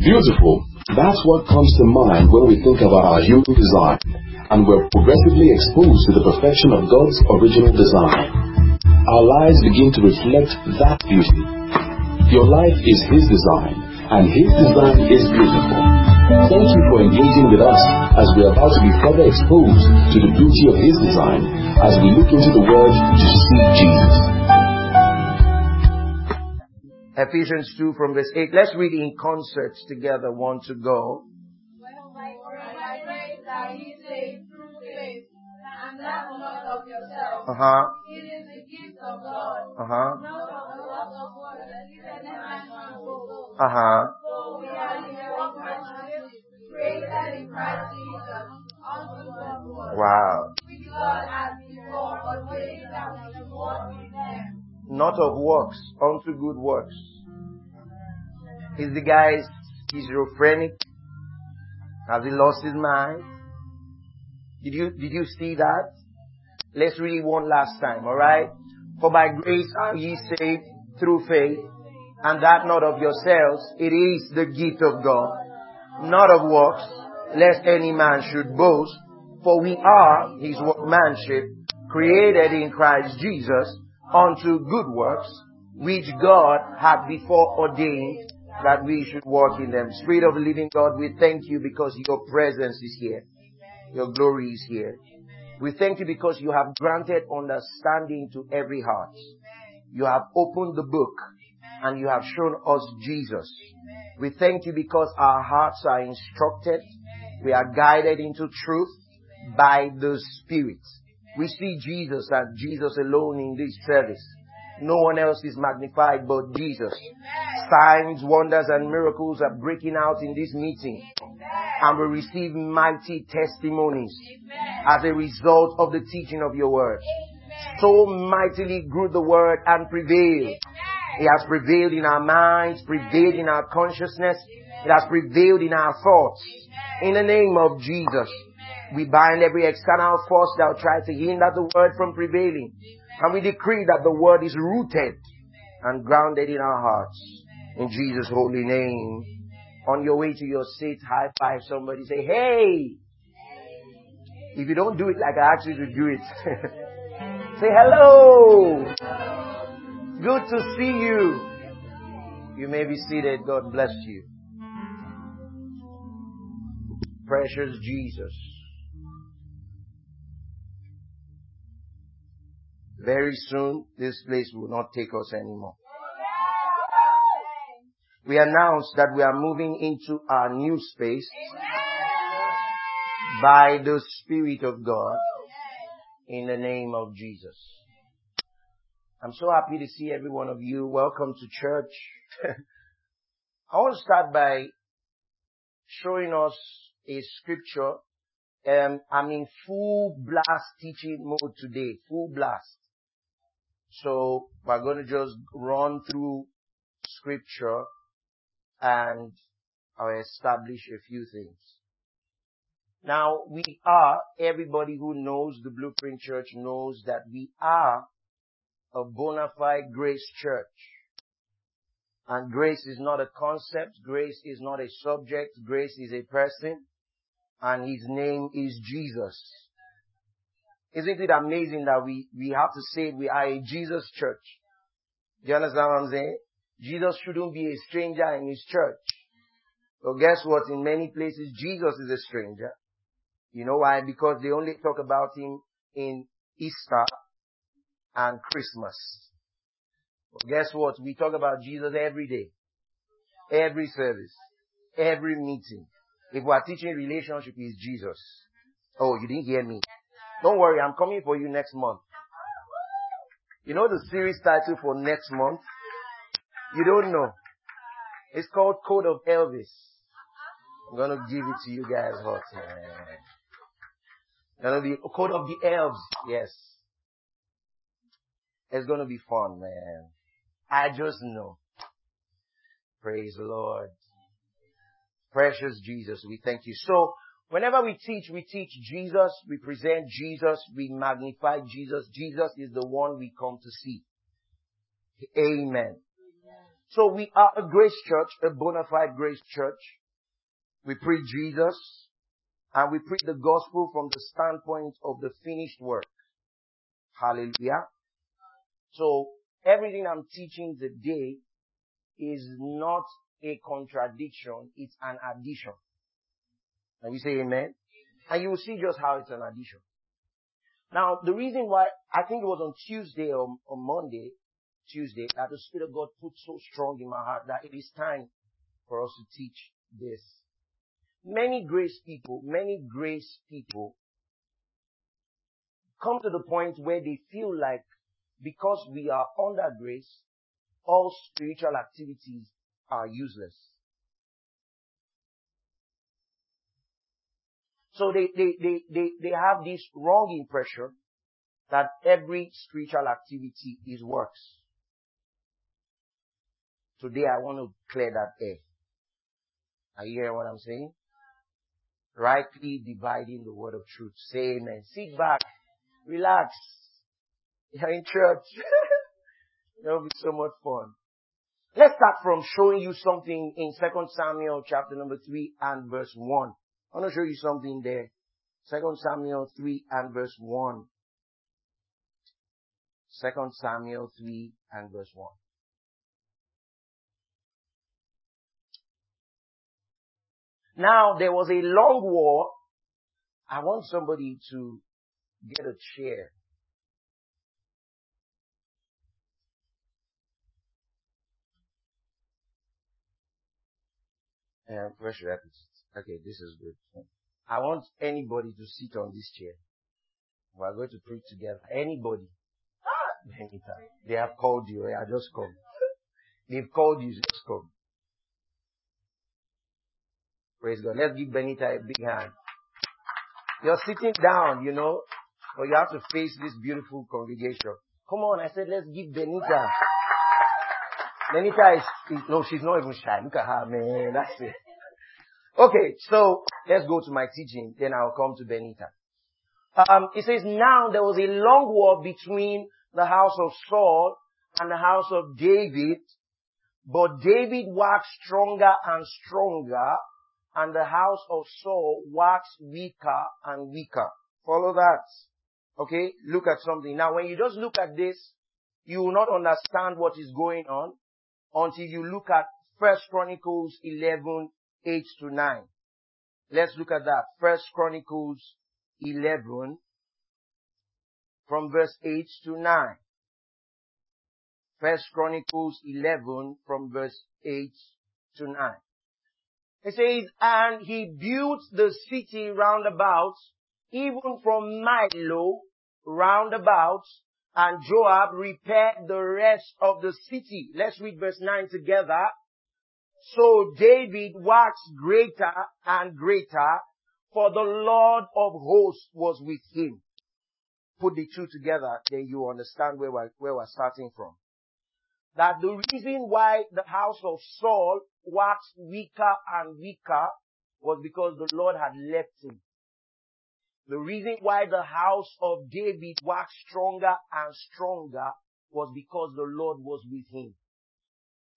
Beautiful. That's what comes to mind when we think about our human design. And we're progressively exposed to the perfection of God's original design. Our lives begin to reflect that beauty. Your life is His design, and His design is beautiful. Thank you for engaging with us as we are about to be further exposed to the beauty of His design as we look into the Word to see Jesus. Ephesians 2 from verse 8. Let's read in concert together. One to go. Well, by grace are ye saved through faith, and that not of yourself. Uh huh. It is the gift of God, Uh huh. not of the works of God, that even a man can boast. Uh huh. For we are the workmanship, created in Christ Jesus, unto good Wow. which God has before ordained that we should walk in them. Not of works, unto good works. Is the guy schizophrenic? Has he lost his mind? Did you, did you see that? Let's read one last time, alright? For by grace are ye saved through faith, and that not of yourselves, it is the gift of God, not of works, lest any man should boast, for we are his workmanship, created in Christ Jesus, unto good works, which God had before ordained that we should walk in them. Spirit of the living God, we thank you because your presence is here. Your glory is here. We thank you because you have granted understanding to every heart. You have opened the book and you have shown us Jesus. We thank you because our hearts are instructed. We are guided into truth by the Spirit. We see Jesus and Jesus alone in this service. No one else is magnified but Jesus. Signs, wonders, and miracles are breaking out in this meeting. And we receive mighty testimonies as a result of the teaching of your word. So mightily grew the word and prevailed. It has prevailed in our minds, prevailed in our consciousness. It has prevailed in our thoughts. In the name of Jesus, we bind every external force that will try to hinder the word from prevailing. And we decree that the word is rooted and grounded in our hearts. In Jesus' holy name. On your way to your seat, high five somebody. Say, hey! If you don't do it like I asked you to do it, say hello! Good to see you. You may be seated. God bless you. Precious Jesus. Very soon, this place will not take us anymore. We announced that we are moving into our new space by the Spirit of God in the name of Jesus. I'm so happy to see every one of you. Welcome to church. I want to start by showing us a scripture. Um, I'm in full blast teaching mode today. Full blast. So we're going to just run through scripture and I'll establish a few things. Now we are, everybody who knows the Blueprint Church knows that we are a bona fide grace church. And grace is not a concept, grace is not a subject, grace is a person, and his name is Jesus. Isn't it amazing that we, we have to say we are a Jesus church? Do you understand what I'm saying? Jesus shouldn't be a stranger in his church. So guess what? In many places, Jesus is a stranger. You know why? Because they only talk about him in Easter and Christmas. But guess what? We talk about Jesus every day. Every service. Every meeting. If we are teaching relationship, is Jesus. Oh, you didn't hear me. Don't worry, I'm coming for you next month. You know the series title for next month? You don't know. It's called Code of Elvis. I'm gonna give it to you guys hot. Gonna be Code of the Elves. Yes. It's gonna be fun, man. I just know. Praise the Lord. Precious Jesus, we thank you. So, whenever we teach, we teach Jesus, we present Jesus, we magnify Jesus. Jesus is the one we come to see. Amen. So we are a grace church, a bona fide grace church. We preach Jesus and we preach the gospel from the standpoint of the finished work. Hallelujah. So everything I'm teaching today is not a contradiction, it's an addition. And we say amen. And you will see just how it's an addition. Now, the reason why, I think it was on Tuesday or, or Monday, Tuesday, that the Spirit of God put so strong in my heart that it is time for us to teach this. Many grace people, many grace people come to the point where they feel like because we are under grace, all spiritual activities are useless. So they, they, they, they, they have this wrong impression that every spiritual activity is works. Today I want to clear that air. Are you hearing what I'm saying? Rightly dividing the word of truth. Say amen. Sit back. Relax. You're in church. That'll be so much fun. Let's start from showing you something in 2 Samuel chapter number 3 and verse 1. I want to show you something there. Second Samuel 3 and verse 1. Second Samuel 3 and verse 1. Now there was a long war. I want somebody to get a chair. Put it? Okay, this is good. I want anybody to sit on this chair. We're going to preach together. Anybody. Benita. They have called you. I just come. They've called you. Just come. Praise God. Let's give Benita a big hand. You're sitting down, you know, but you have to face this beautiful congregation. Come on, I said, let's give Benita. Benita is, no, she's not even shy. Look at her, man. That's it. Okay, so let's go to my teaching. Then I'll come to Benita. Um, it says, now there was a long war between the house of Saul and the house of David, but David waxed stronger and stronger, and the house of Saul waxed weaker and weaker. Follow that. Okay, look at something. Now when you just look at this, you will not understand what is going on until you look at First Chronicles 11, 8 to 9. Let's look at that. First Chronicles 11 from verse 8 to 9. First Chronicles 11 from verse 8 to 9. It says, and he built the city round about, even from Millo round about, and Joab repaired the rest of the city. Let's read verse 9 together. So David waxed greater and greater, for the Lord of hosts was with him. Put the two together, then you understand where we're, where we're starting from. That the reason why the house of Saul waxed weaker and weaker was because the Lord had left him. The reason why the house of David waxed stronger and stronger was because the Lord was with him.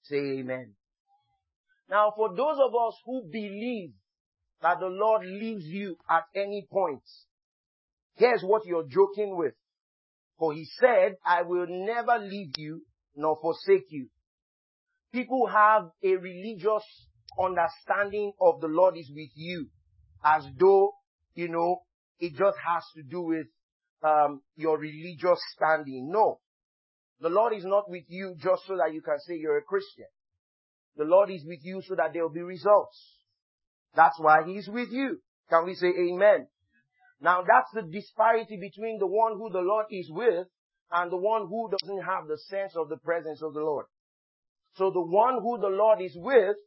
Say amen. Now for those of us who believe that the Lord leaves you at any point, here's what you're joking with. For he said, I will never leave you nor forsake you. People have a religious understanding of the Lord is with you as though, you know, it just has to do with um, your religious standing. No. The Lord is not with you just so that you can say you're a Christian. The Lord is with you so that there will be results. That's why He's with you. Can we say amen? Now that's the disparity between the one who the Lord is with and the one who doesn't have the sense of the presence of the Lord. So the one who the Lord is with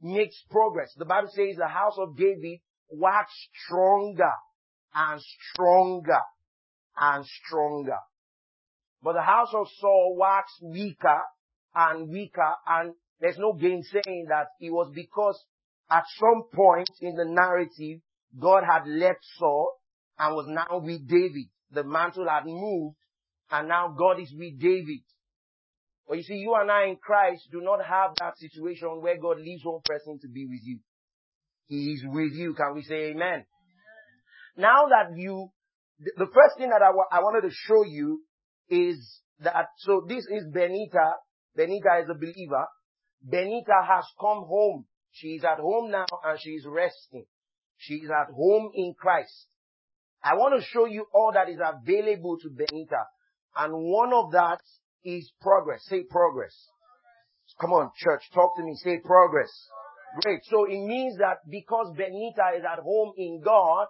makes progress. The Bible says the house of David waxed stronger and stronger and stronger. But the house of Saul waxed weaker and weaker and there's no gainsaying that it was because at some point in the narrative, God had left Saul and was now with David. The mantle had moved and now God is with David. But you see, you and I in Christ do not have that situation where God leaves one person to be with you. He is with you. Can we say amen? Now that you, the first thing that I, I wanted to show you is that, so this is Benita. Benita is a believer. Benita has come home. She is at home now and she is resting. She is at home in Christ. I want to show you all that is available to Benita. And one of that is progress. Say progress. Come on, church, talk to me. Say progress. Great. So it means that because Benita is at home in God,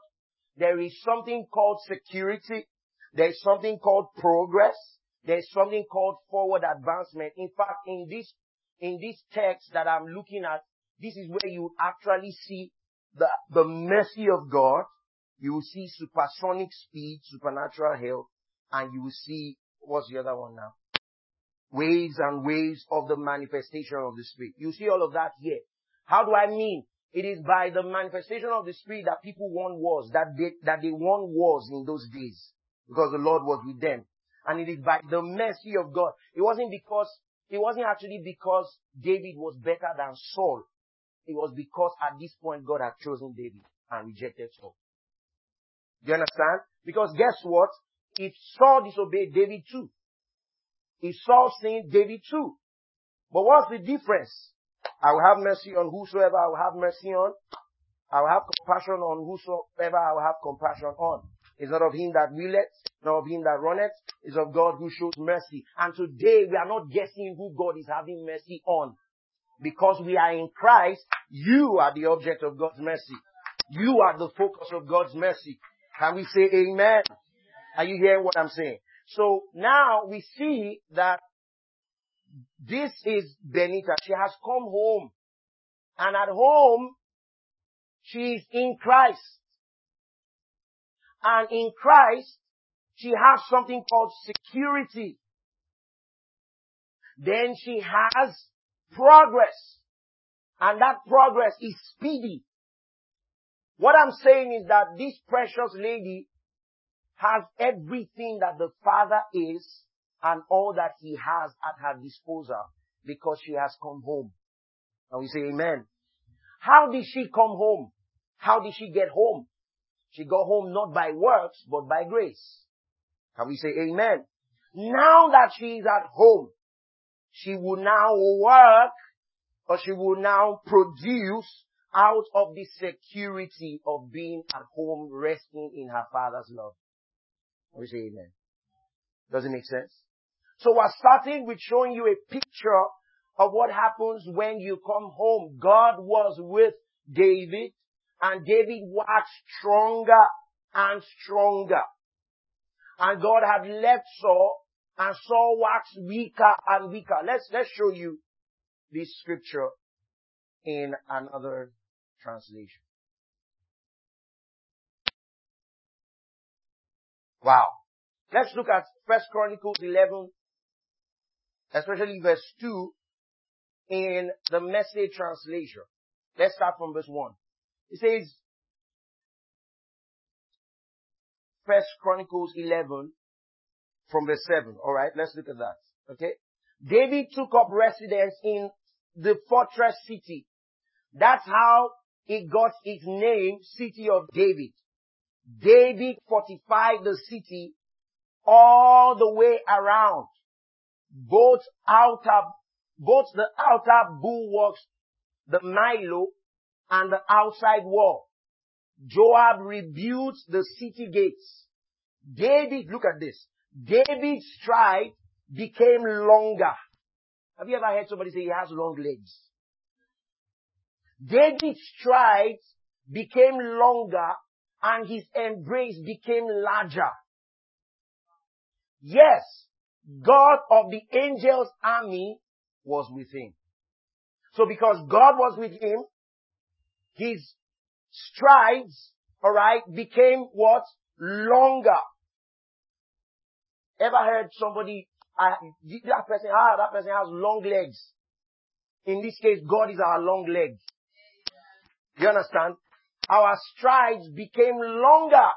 there is something called security. There's something called progress. There's something called forward advancement. In fact, in this, in this text that I'm looking at, this is where you actually see the, the mercy of God. You will see supersonic speed, supernatural health, and you will see, what's the other one now? Waves and waves of the manifestation of the Spirit. You see all of that here. How do I mean? It is by the manifestation of the Spirit that people won wars, that they, that they won wars in those days, because the Lord was with them. And it is by the mercy of God. It wasn't because, it wasn't actually because David was better than Saul. It was because at this point God had chosen David and rejected Saul. Do you understand? Because guess what? If Saul disobeyed David too. If Saul sinned, David too. But what's the difference? I will have mercy on whosoever I will have mercy on. I will have compassion on whosoever I will have compassion on. It's not of him that willeth, nor of him that runneth. It's of God who shows mercy. And today we are not guessing who God is having mercy on. Because we are in Christ, you are the object of God's mercy. You are the focus of God's mercy. Can we say amen? Are you hearing what I'm saying? So now we see that this is Benita. She has come home. And at home, she is in Christ. And in Christ, she has something called security. Then she has progress. And that progress is speedy. What I'm saying is that this precious lady has everything that the Father is and all that He has at her disposal because she has come home. Now we say amen. How did she come home? How did she get home? She got home not by works, but by grace. Can we say amen? Now that she is at home, she will now work or she will now produce out of the security of being at home resting in her father's love. Can we say amen. Does it make sense? So we're starting with showing you a picture of what happens when you come home. God was with David and David waxed stronger and stronger. And God had left Saul and Saul waxed weaker and weaker. Let's, let's show you this scripture in another translation. Wow. Let's look at First Chronicles 11, especially verse 2 in the message translation. Let's start from verse 1. It says, First Chronicles 11 from verse 7. Alright, let's look at that. Okay? David took up residence in the fortress city. That's how it got its name, City of David. David fortified the city all the way around. Both outer, both the outer bulwarks, the Millo, and the outside wall. Joab rebuilt the city gates. David, look at this. David's stride became longer. Have you ever heard somebody say he has long legs? David's stride became longer and his embrace became larger. Yes, God of the angels army was with him. So because God was with him, his strides, alright, became what? Longer. Ever heard somebody, uh, that person, ah, that person has long legs. In this case, God is our long legs. You understand? Our strides became longer.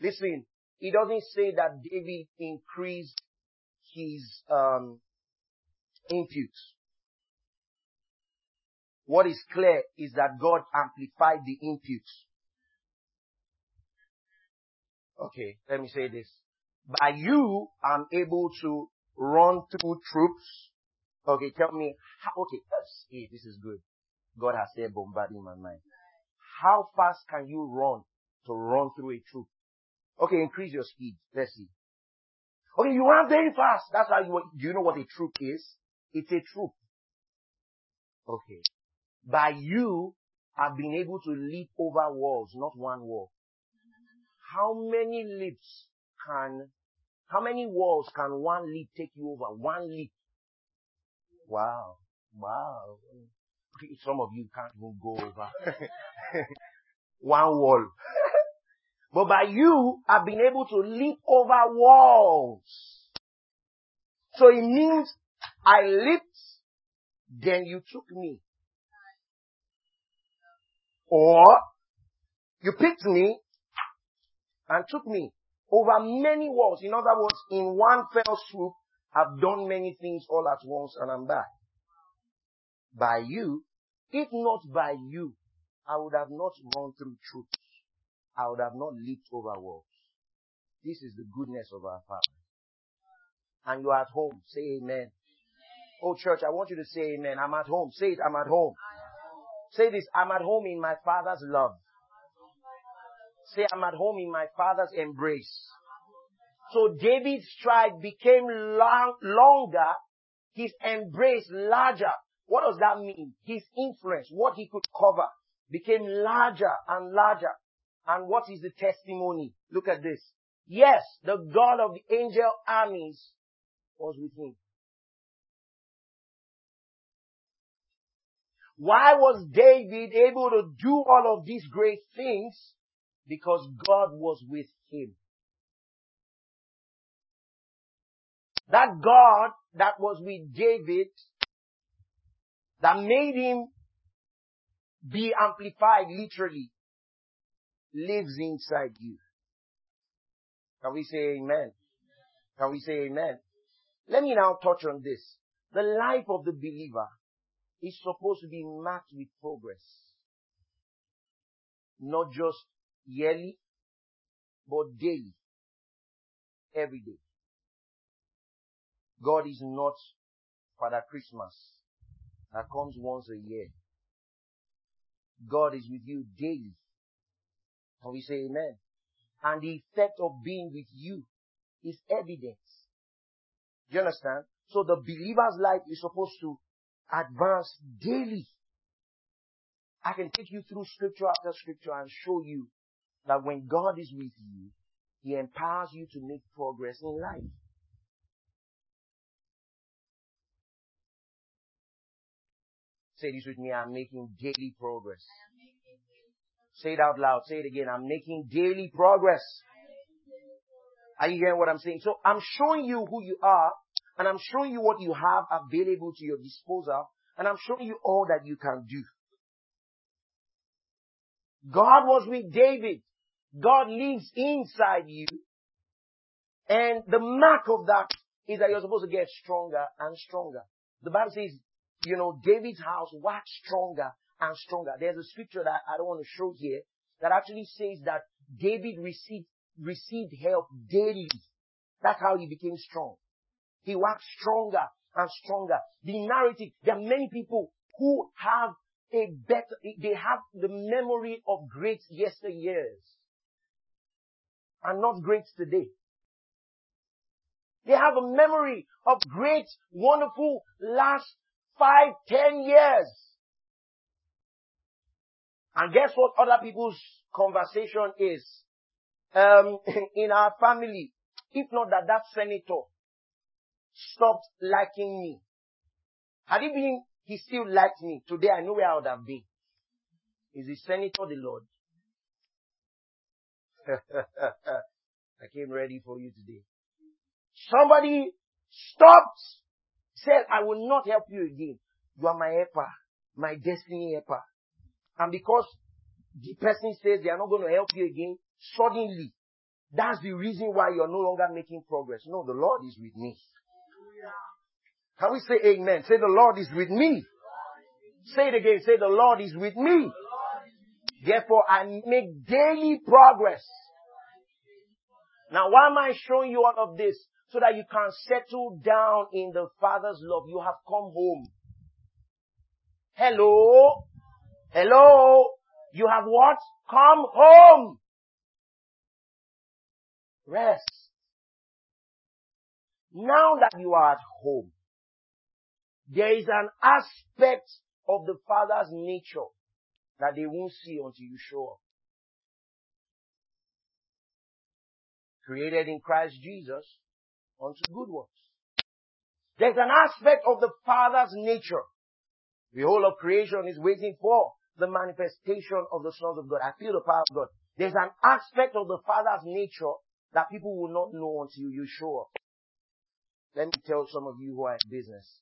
Listen, it doesn't say that David increased his um, input. What is clear is that God amplified the input. Okay, let me say this. By you, I'm able to run through troops. Okay, tell me, how, okay, see, this is good. God has said bombarding my mind. How fast can you run to run through a troop? Okay, increase your speed. Let's see. Okay, you run very fast. That's how you, do you know what a troop is? It's a troop. Okay. By you, I've been able to leap over walls, not one wall. How many leaps can, how many walls can one leap take you over? One leap. Wow. Wow. Some of you can't even go over one wall. but by you, I've been able to leap over walls. So it means I leaped, then you took me. Or you picked me and took me over many walls. In other words, in one fell swoop, I've done many things all at once and I'm back. By you, if not by you, I would have not run through troops. I would have not leaped over walls. This is the goodness of our Father. And you're at home. Say amen. Oh church, I want you to say amen. I'm at home. Say it, I'm at home. Say this, I'm at home in my Father's love. Say, I'm at home in my Father's embrace. So David's stride became long, longer, his embrace larger. What does that mean? His influence, what he could cover, became larger and larger. And what is the testimony? Look at this. Yes, the God of the angel armies was with him. Why was David able to do all of these great things? Because God was with him. That God that was with David, that made him be amplified literally, lives inside you. Can we say amen? Can we say amen? Let me now touch on this. The life of the believer is supposed to be marked with progress. Not just yearly, but daily. Every day. God is not Father Christmas that comes once a year. God is with you daily. Can we say amen? And the effect of being with you is evidence. Do you understand? So the believer's life is supposed to advance daily. I can take you through scripture after scripture and show you that when God is with you, He empowers you to make progress in life. Say this with me, I'm making daily progress. Say it out loud. Say it again. I'm making daily progress. Are you hearing what I'm saying? So I'm showing you who you are and I'm showing you what you have available to your disposal. And I'm showing you all that you can do. God was with David. God lives inside you. And the mark of that is that you're supposed to get stronger and stronger. The Bible says, you know, David's house waxed stronger and stronger. There's a scripture that I don't want to show here that actually says that David received, received help daily. That's how he became strong. He works stronger and stronger. The narrative, there are many people who have a better, they have the memory of great yesteryears and not great today. They have a memory of great, wonderful last five, ten years. And guess what other people's conversation is? Um, in our family, if not that that senator stopped liking me. Had it been he still liked me, today I know where I would have been. Is the senator the Lord? I came ready for you today. Somebody stopped, said, I will not help you again. You are my helper, my destiny helper. And because the person says they are not going to help you again, suddenly, that's the reason why you're no longer making progress. No, the Lord is with me. Can we say amen? Say the Lord is with me. Say it again. Say the Lord is with me. Therefore I make daily progress. Now why am I showing you all of this? So that you can settle down in the Father's love. You have come home. Hello? Hello? You have what? Come home. Rest. Now that you are at home, there is an aspect of the Father's nature that they won't see until you show up. Created in Christ Jesus unto good works. There's an aspect of the Father's nature. The whole of creation is waiting for the manifestation of the sons of God. I feel the power of God. There's an aspect of the Father's nature that people will not know until you show up. Let me tell some of you who are in business.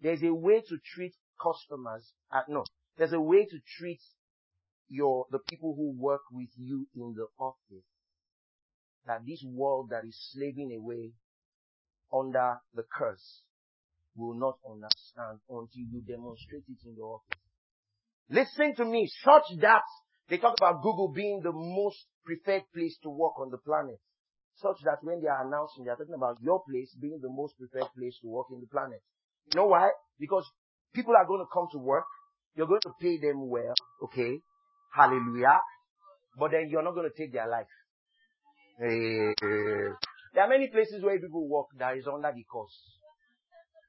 There's a way to treat customers. At, no, there's a way to treat your the people who work with you in the office. That this world that is slaving away under the curse will not understand until you demonstrate it in the office. Listen to me, such that they talk about Google being the most preferred place to work on the planet. Such that when they are announcing, they are talking about your place being the most preferred place to work in the planet. You know why? Because people are going to come to work. You're going to pay them well. Okay. Hallelujah. But then you're not going to take their life. Eh, there are many places where people work that is under the curse.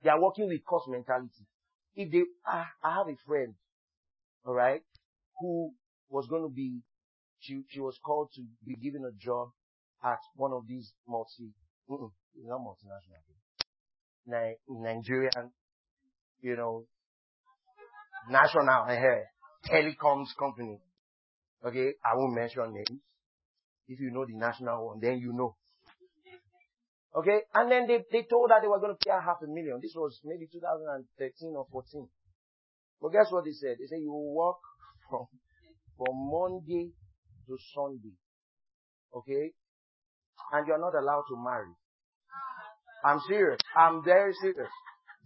They are working with curse mentality. If they, I, I have a friend, alright, who was going to be, she, she was called to be given a job at one of these multi, not multinational, Nigerian, you know, national, uh, telecoms company. Okay, I won't mention names. If you know the national one, then you know. Okay, and then they, they told her they were going to pay half a million. This was maybe 2013 or 14. But guess what they said? They said you will work from, from Monday to Sunday. Okay? And you're not allowed to marry. I'm serious. I'm very serious.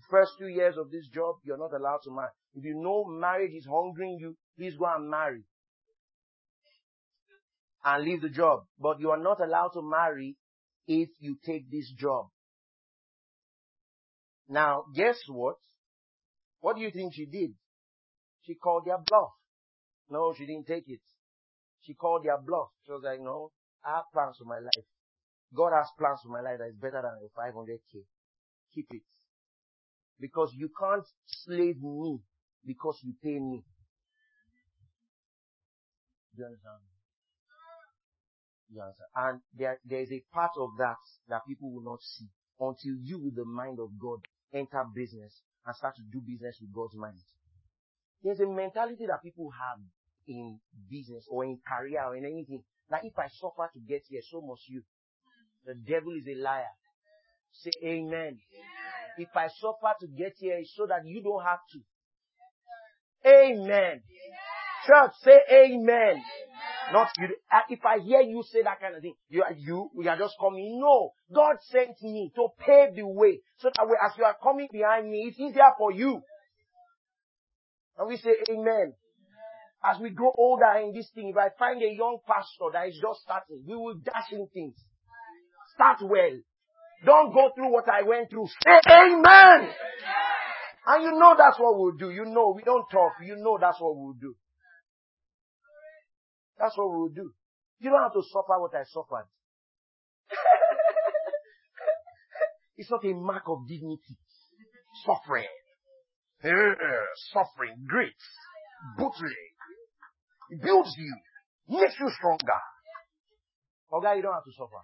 First two years of this job, you're not allowed to marry. If you know marriage is hungering you, please go and marry. And leave the job. But you are not allowed to marry if you take this job. Now, guess what? What do you think she did? She called their bluff. No, she didn't take it. She called their bluff. She was like, no, I have plans for my life. God has plans for my life that is better than a 500k. Keep it. Because you can't slave me because you pay me. Do you understand? You understand? And there, there is a part of that that people will not see until you with the mind of God enter business and start to do business with God's mind. There's a mentality that people have in business or in career or in anything. That if I suffer to get here, so must you. The devil is a liar. Say amen. If I suffer to get here, it's so that you don't have to. Amen. Church, say amen. Not you. Uh, if I hear you say that kind of thing, you are you, you are just coming. No, God sent me to pave the way so that way, as you are coming behind me, it's easier for you. And we say amen. As we grow older in this thing, if I find a young pastor that is just starting, we will dash in things. Start well. Don't go through what I went through. Say amen. And you know that's what we'll do. You know, we don't talk. You know that's what we'll do. That's what we'll do. You don't have to suffer what I suffered. it's not a mark of dignity. Suffering. Suffering. Great. Bootleg. It builds you. Makes you stronger. Okay, you don't have to suffer.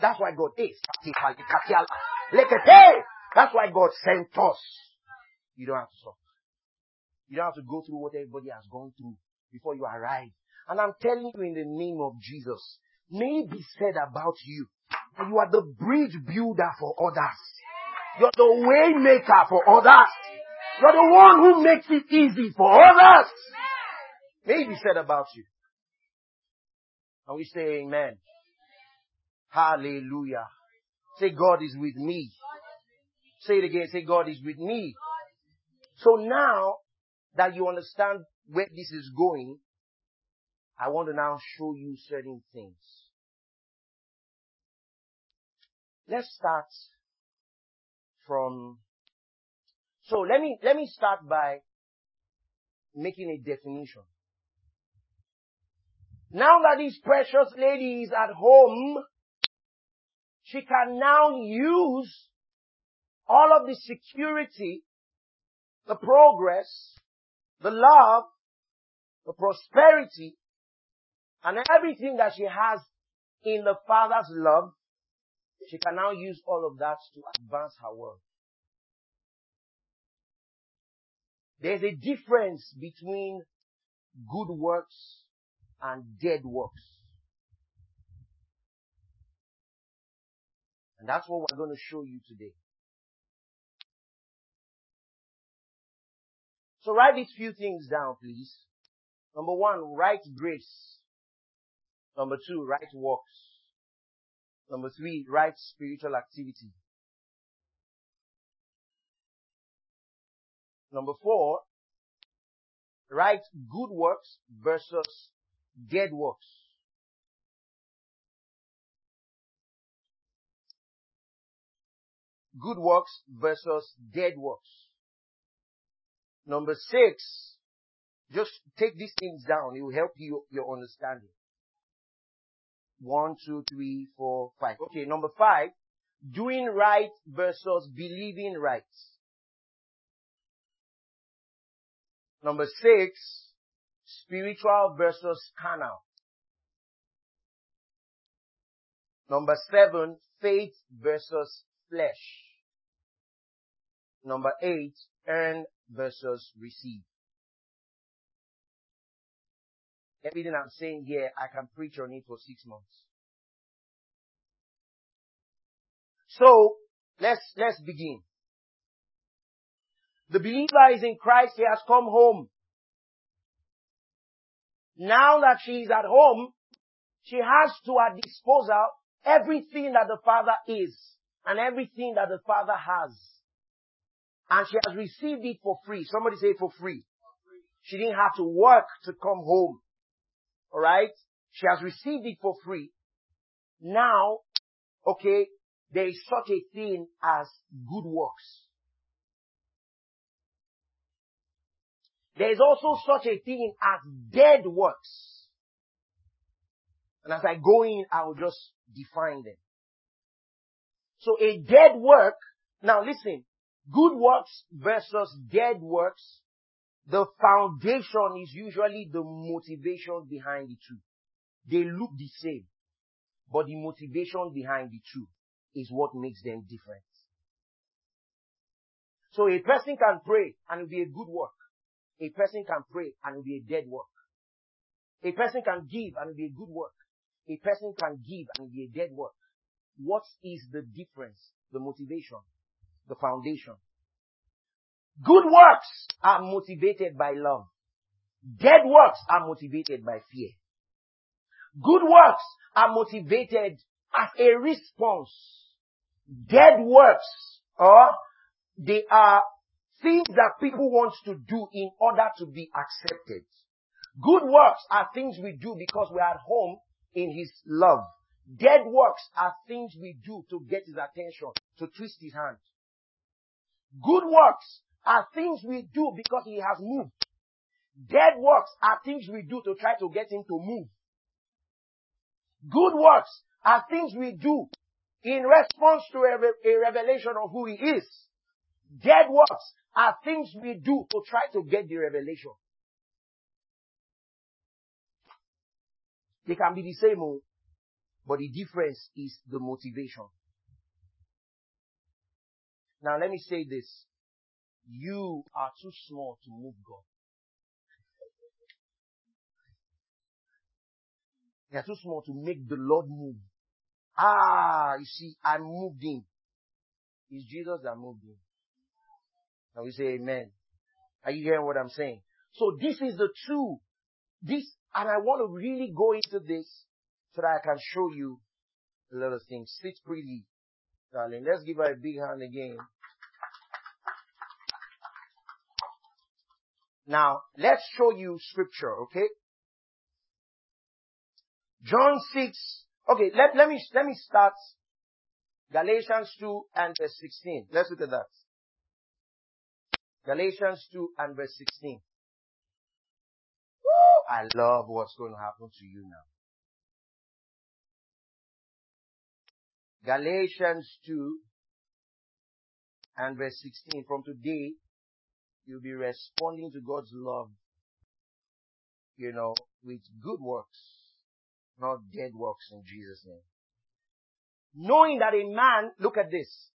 That's why God is. That's why God sent us. You don't have to suffer. You don't have to go through what everybody has gone through before you arrive. And I'm telling you in the name of Jesus, may it be said about you that you are the bridge builder for others. You're the way maker for others. You're the one who makes it easy for others. May it be said about you. And we say amen. Hallelujah. Say God is with me. Say it again. Say, God is with me. So now that you understand where this is going, I want to now show you certain things. Let's start from, so let me, let me start by making a definition. Now that this precious lady is at home, she can now use all of the security, the progress, the love, the prosperity, and everything that she has in the Father's love, she can now use all of that to advance her work. There's a difference between good works and dead works. And that's what we're going to show you today. So write these few things down, please. Number one, write grace. Number two, write works. Number three, write spiritual activity. Number four, write good works versus dead works. Good works versus dead works. Number six, just take these things down. It will help you your understanding. One, two, three, four, five. Okay, number five, doing right versus believing right. Number six, spiritual versus carnal. Number seven, faith versus flesh. Number eight, earn versus receive. Everything I'm saying here, I can preach on it for six months. So, let's, let's begin. The believer is in Christ, he has come home. Now that she is at home, she has to her disposal everything that the Father is and everything that the Father has. And she has received it for free. Somebody say for free. She didn't have to work to come home. Alright? She has received it for free. Now, okay, there is such a thing as good works. There is also such a thing as dead works. And as I go in, I will just define them. So a dead work, now listen, good works versus dead works, the foundation is usually the motivation behind the two. They look the same, but the motivation behind the two is what makes them different. So a person can pray and it will be a good work. A person can pray and it will be a dead work. A person can give and it will be a good work. A person can give and it will be a dead work. What is the difference? The motivation, the foundation. Good works are motivated by love. Dead works are motivated by fear. Good works are motivated as a response. Dead works or they are things that people want to do in order to be accepted. Good works are things we do because we are at home in His love. Dead works are things we do to get His attention, to twist His hand. Good works are things we do because He has moved. Dead works are things we do to try to get Him to move. Good works are things we do in response to a, a revelation of who He is. Dead works are things we do to try to get the revelation. They can be the same, oh, but the difference is the motivation. Now let me say this. You are too small to move God. You are too small to make the Lord move. Ah, you see, I moved him. It's Jesus that moved him. And we say amen. Are you hearing what I'm saying? So this is the true, this, and I want to really go into this so that I can show you a lot of things. Sit pretty, darling. Let's give her a big hand again. Now, let's show you scripture, okay? John 6. Okay, let, let me, let me start Galatians 2 and verse 16. Let's look at that. Galatians 2 and verse 16. Woo! I love what's going to happen to you now. Galatians 2 and verse 16. From today, you'll be responding to God's love, you know, with good works, not dead works in Jesus' name. Knowing that a man, look at this,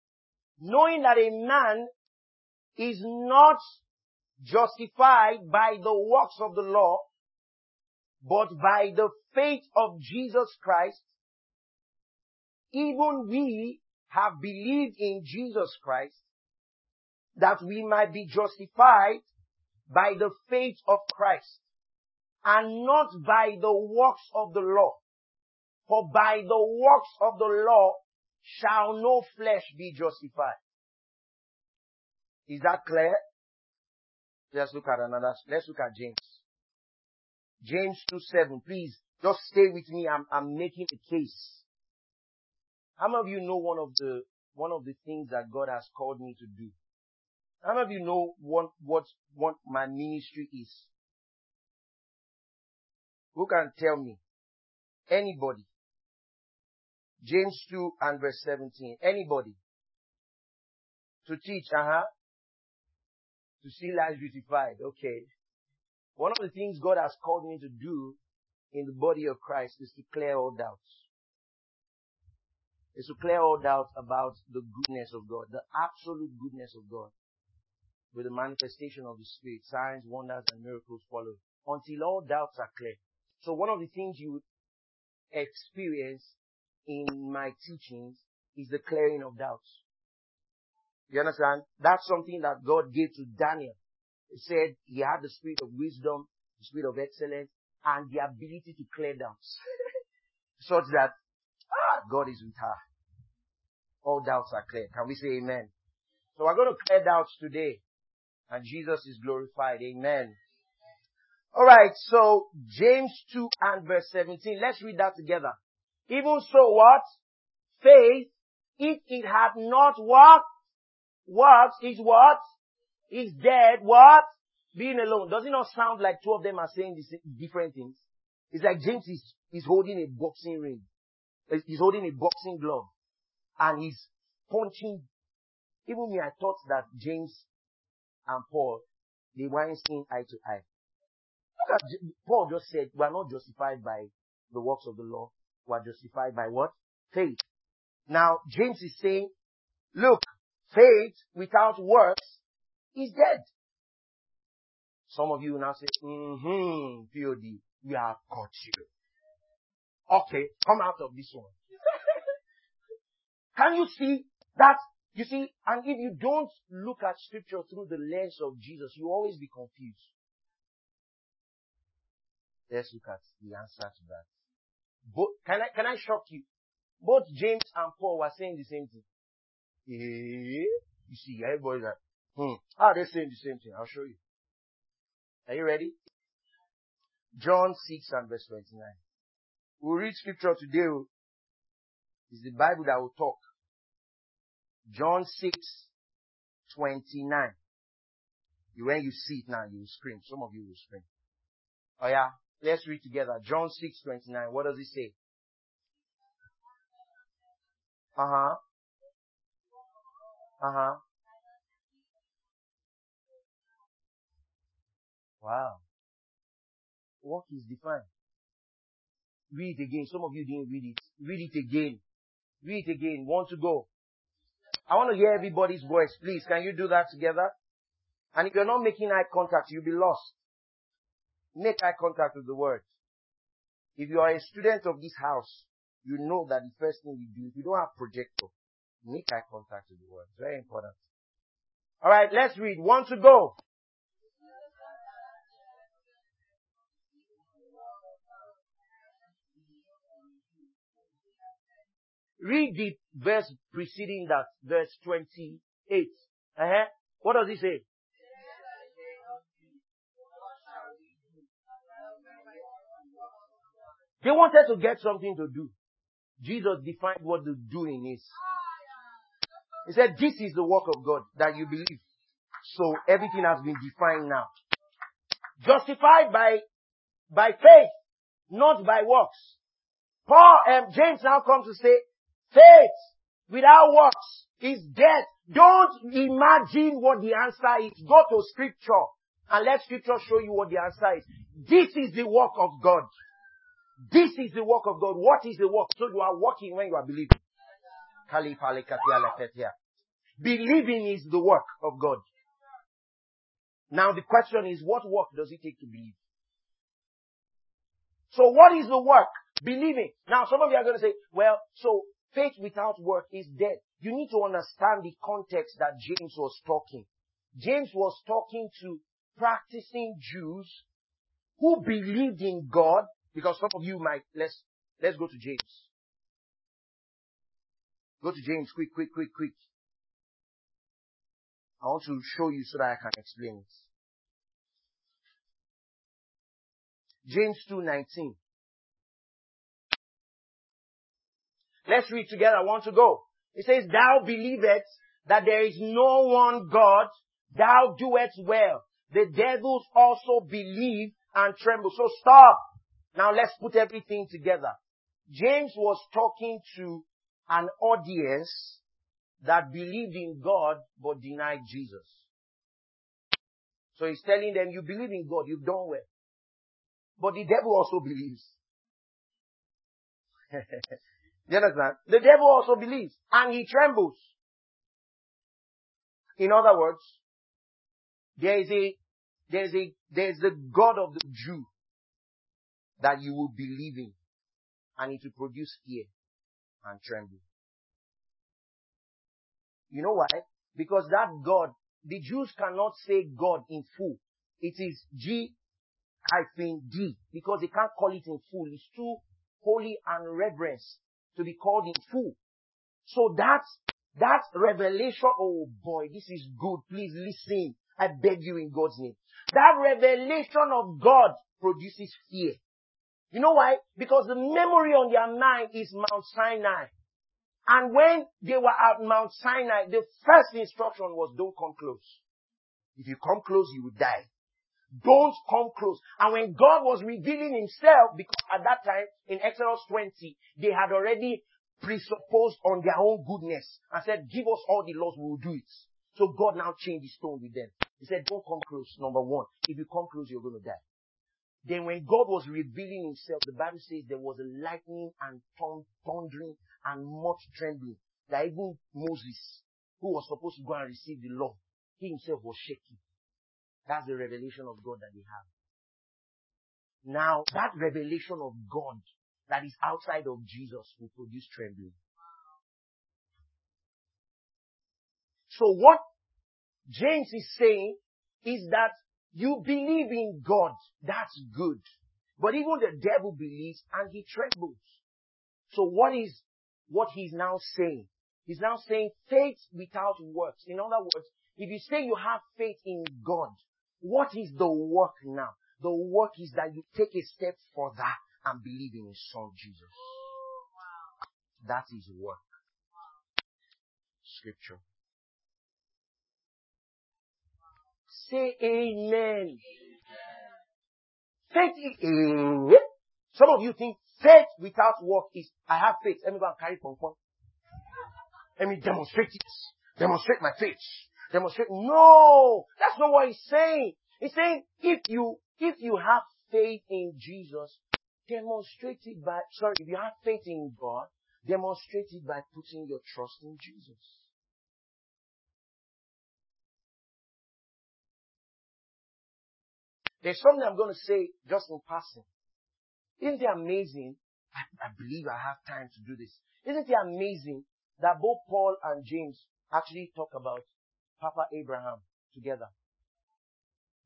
knowing that a man is not justified by the works of the law, but by the faith of Jesus Christ, even we have believed in Jesus Christ that we might be justified by the faith of Christ and not by the works of the law. For by the works of the law shall no flesh be justified. Is that clear? Let's look at another, let's look at James. James 2 7. Please, just stay with me. I'm, I'm making a case. How many of you know one of the, one of the things that God has called me to do? How many of you know what, what, what my ministry is? Who can tell me? Anybody. James 2 and verse 17. Anybody. To teach, uh-huh. To see life beautified. Okay. One of the things God has called me to do in the body of Christ is to clear all doubts. Is to clear all doubts about the goodness of God, the absolute goodness of God with the manifestation of the Spirit, signs, wonders, and miracles follow until all doubts are clear. So one of the things you experience in my teachings is the clearing of doubts. You understand? That's something that God gave to Daniel. He said he had the spirit of wisdom, the spirit of excellence, and the ability to clear doubts. Such that, ah, God is with her. All doubts are clear. Can we say amen? So we're going to clear doubts today and Jesus is glorified. Amen. Alright, so James 2 and verse 17. Let's read that together. Even so what? Faith, if it had not what? Works is what? Is dead. What? Being alone. Does it not sound like two of them are saying different things? It's like James is, is holding a boxing ring. He's holding a boxing glove. And he's punching. Even me, I thought that James and Paul, they weren't seeing eye to eye. Look at Paul just said, we are not justified by the works of the law. We are justified by what? Faith. Now, James is saying, look, faith without works is dead. Some of you now say, mm-hmm, POD, we have caught you. Okay, come out of this one. Can you see that you see, and if you don't look at scripture through the lens of Jesus, you always be confused. Let's look at the answer to that. Both, can I, can I shock you? Both James and Paul were saying the same thing. Eh? You see, everybody's like, hmm, ah, they're saying the same thing. I'll show you. Are you ready? John 6 and verse 29. We'll read scripture today. It's the Bible that will talk. John 6, 29. When you see it now, you will scream. Some of you will scream. Oh yeah? Let's read together. John 6, 29. What does it say? Uh-huh. Uh-huh. Wow. Work is defined. Read it again. Some of you didn't read it. Read it again. Read it again. Want to go? I want to hear everybody's voice. Please, can you do that together? And if you're not making eye contact, you'll be lost. Make eye contact with the word. If you are a student of this house, you know that the first thing you do, if you don't have projector, make eye contact with the word. Very important. Alright, let's read. One to go. Read the verse preceding that, verse 28. Uh-huh. What does it say? They wanted to get something to do. Jesus defined what the doing is. He said, this is the work of God that you believe. So everything has been defined now. Justified by, by faith, not by works. Paul and James now come to say, faith without works is dead. Don't imagine what the answer is. Go to scripture and let scripture show you what the answer is. This is the work of God. This is the work of God. What is the work? So you are working when you are believing. Believing is the work of God. Now the question is, what work does it take to believe? So what is the work? Believing. Now some of you are going to say, well, so faith without work is dead. You need to understand the context that James was talking. James was talking to practicing Jews who believed in God, because some of you might, let's, let's go to James. Go to James quick, quick, quick, quick. I want to show you so that I can explain it. James 2.19. Let's read together. I want to go. It says, Thou believest that there is no one God, thou doest well. The devils also believe and tremble. So stop. Now let's put everything together. James was talking to an audience that believed in God but denied Jesus. So he's telling them, you believe in God, you've done well. But the devil also believes. you understand? The devil also believes and he trembles. In other words, there is a, there is a, there is the God of the Jew that you will believe in and it will produce fear and tremble. You know why? Because that God, the Jews cannot say God in full. It is G hyphen D because they can't call it in full. It's too holy and reverence to be called in full. So that, that revelation, oh boy, this is good. Please listen. I beg you in God's name. That revelation of God produces fear. You know why? Because the memory on their mind is Mount Sinai. And when they were at Mount Sinai, the first instruction was don't come close. If you come close, you will die. Don't come close. And when God was revealing himself, because at that time in Exodus 20, they had already presupposed on their own goodness and said, give us all the laws, we will do it. So God now changed his tone with them. He said, don't come close, number one. If you come close, you're going to die. Then when God was revealing himself, the Bible says there was a lightning and thundering and much trembling. That even Moses, who was supposed to go and receive the law, he himself was shaking. That's the revelation of God that they have. Now, that revelation of God that is outside of Jesus will produce trembling. So what James is saying is that you believe in God. That's good. But even the devil believes and he trembles. So what is what he's now saying? He's now saying faith without works. In other words, if you say you have faith in God, what is the work now? The work is that you take a step further and believe in his son Jesus. That is work. Scripture. Say amen. Faith is, eh? Some of you think faith without work is, I have faith. Let me go and carry pom pom. Let me demonstrate it. Demonstrate my faith. Demonstrate. No! That's not what he's saying. He's saying if you, if you have faith in Jesus, demonstrate it by, sorry, if you have faith in God, demonstrate it by putting your trust in Jesus. There's something I'm going to say just in passing. Isn't it amazing? I, I believe I have time to do this. Isn't it amazing that both Paul and James actually talk about Papa Abraham together?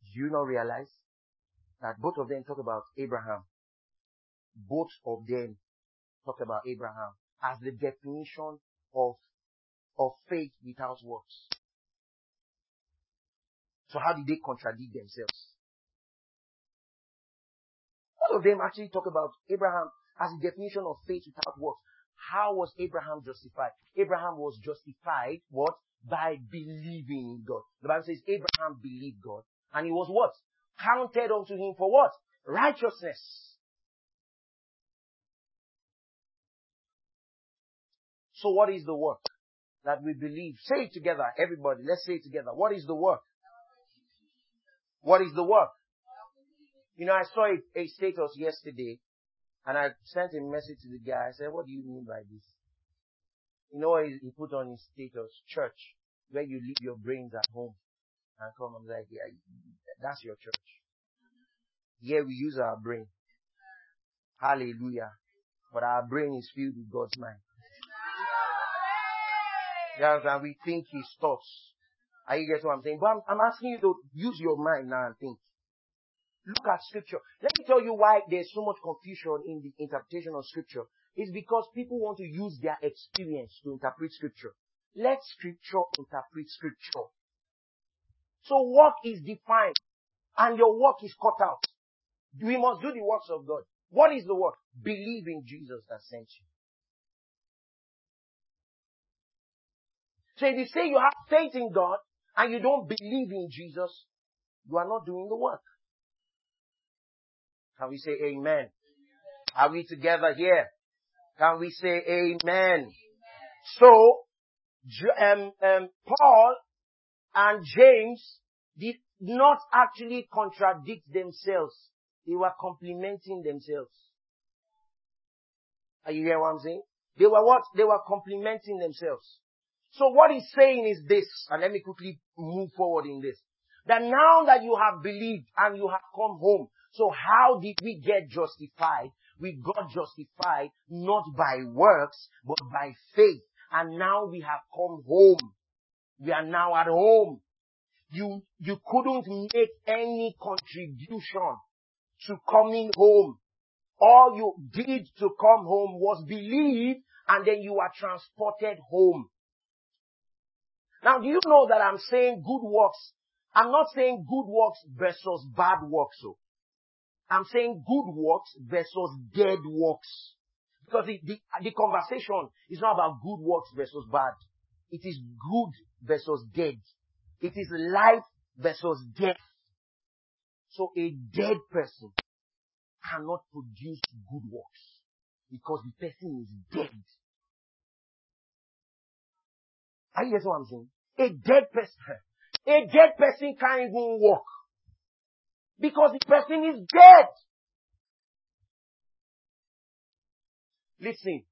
Do you not realize that both of them talk about Abraham? Both of them talk about Abraham as the definition of, of faith without works. So how did they contradict themselves? All of them actually talk about Abraham as the definition of faith without works. How was Abraham justified? Abraham was justified, what? By believing in God. The Bible says Abraham believed God. And he was what? Counted unto him for what? Righteousness. So what is the work that we believe? Say it together, everybody. Let's say it together. What is the work? What is the work? You know, I saw a, a status yesterday and I sent a message to the guy. I said, what do you mean by this? You know what he, put on his status? Church, where you leave your brains at home and come. I'm like, yeah, that's your church. Here we use our brain. Hallelujah. But our brain is filled with God's mind. Yes, and we think his thoughts. Are you getting what I'm saying? But I'm, I'm asking you to use your mind now and think. Look at scripture. Let me tell you why there's so much confusion in the interpretation of scripture. It's because people want to use their experience to interpret scripture. Let scripture interpret scripture. So work is defined and your work is cut out. We must do the works of God. What is the work? Believe in Jesus that sent you. So if you say you have faith in God and you don't believe in Jesus, you are not doing the work. Can we say amen? Are we together here? Can we say amen? So, um, um, Paul and James did not actually contradict themselves. They were complementing themselves. Are you hearing what I'm saying? They were what? They were complementing themselves. So what he's saying is this, and let me quickly move forward in this. That now that you have believed and you have come home, so how did we get justified? We got justified not by works, but by faith. And now we have come home. We are now at home. You, you couldn't make any contribution to coming home. All you did to come home was believe and then you are transported home. Now, do you know that I'm saying good works? I'm not saying good works versus bad works. So. I'm saying good works versus dead works. Because the, the, the conversation is not about good works versus bad. It is good versus dead. It is life versus death. So a dead person cannot produce good works because the person is dead. Are you getting what I'm saying? A dead person, a dead person can't even walk because the person is dead. Listen,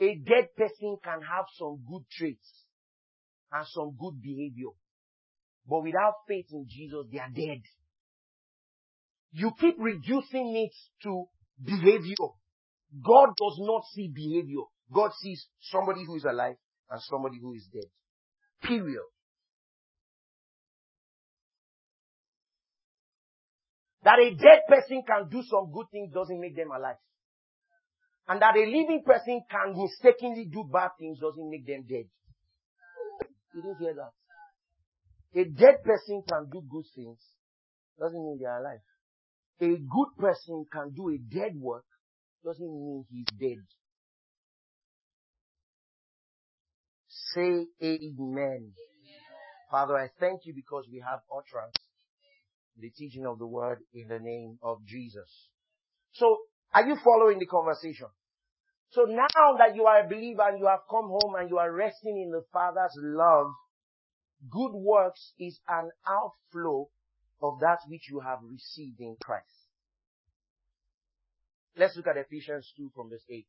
a dead person can have some good traits and some good behavior, but without faith in Jesus, they are dead. You keep reducing it to behavior. God does not see behavior. God sees somebody who is alive and somebody who is dead. Period. That a dead person can do some good things doesn't make them alive. And that a living person can mistakenly do bad things doesn't make them dead. You didn't hear that? A dead person can do good things doesn't mean they are alive. A good person can do a dead work doesn't mean he's dead. Say amen. amen. Father, I thank you because we have utterance, the teaching of the word in the name of Jesus. So, are you following the conversation? So now that you are a believer and you have come home and you are resting in the Father's love, good works is an outflow of that which you have received in Christ. Let's look at Ephesians 2 from verse 8.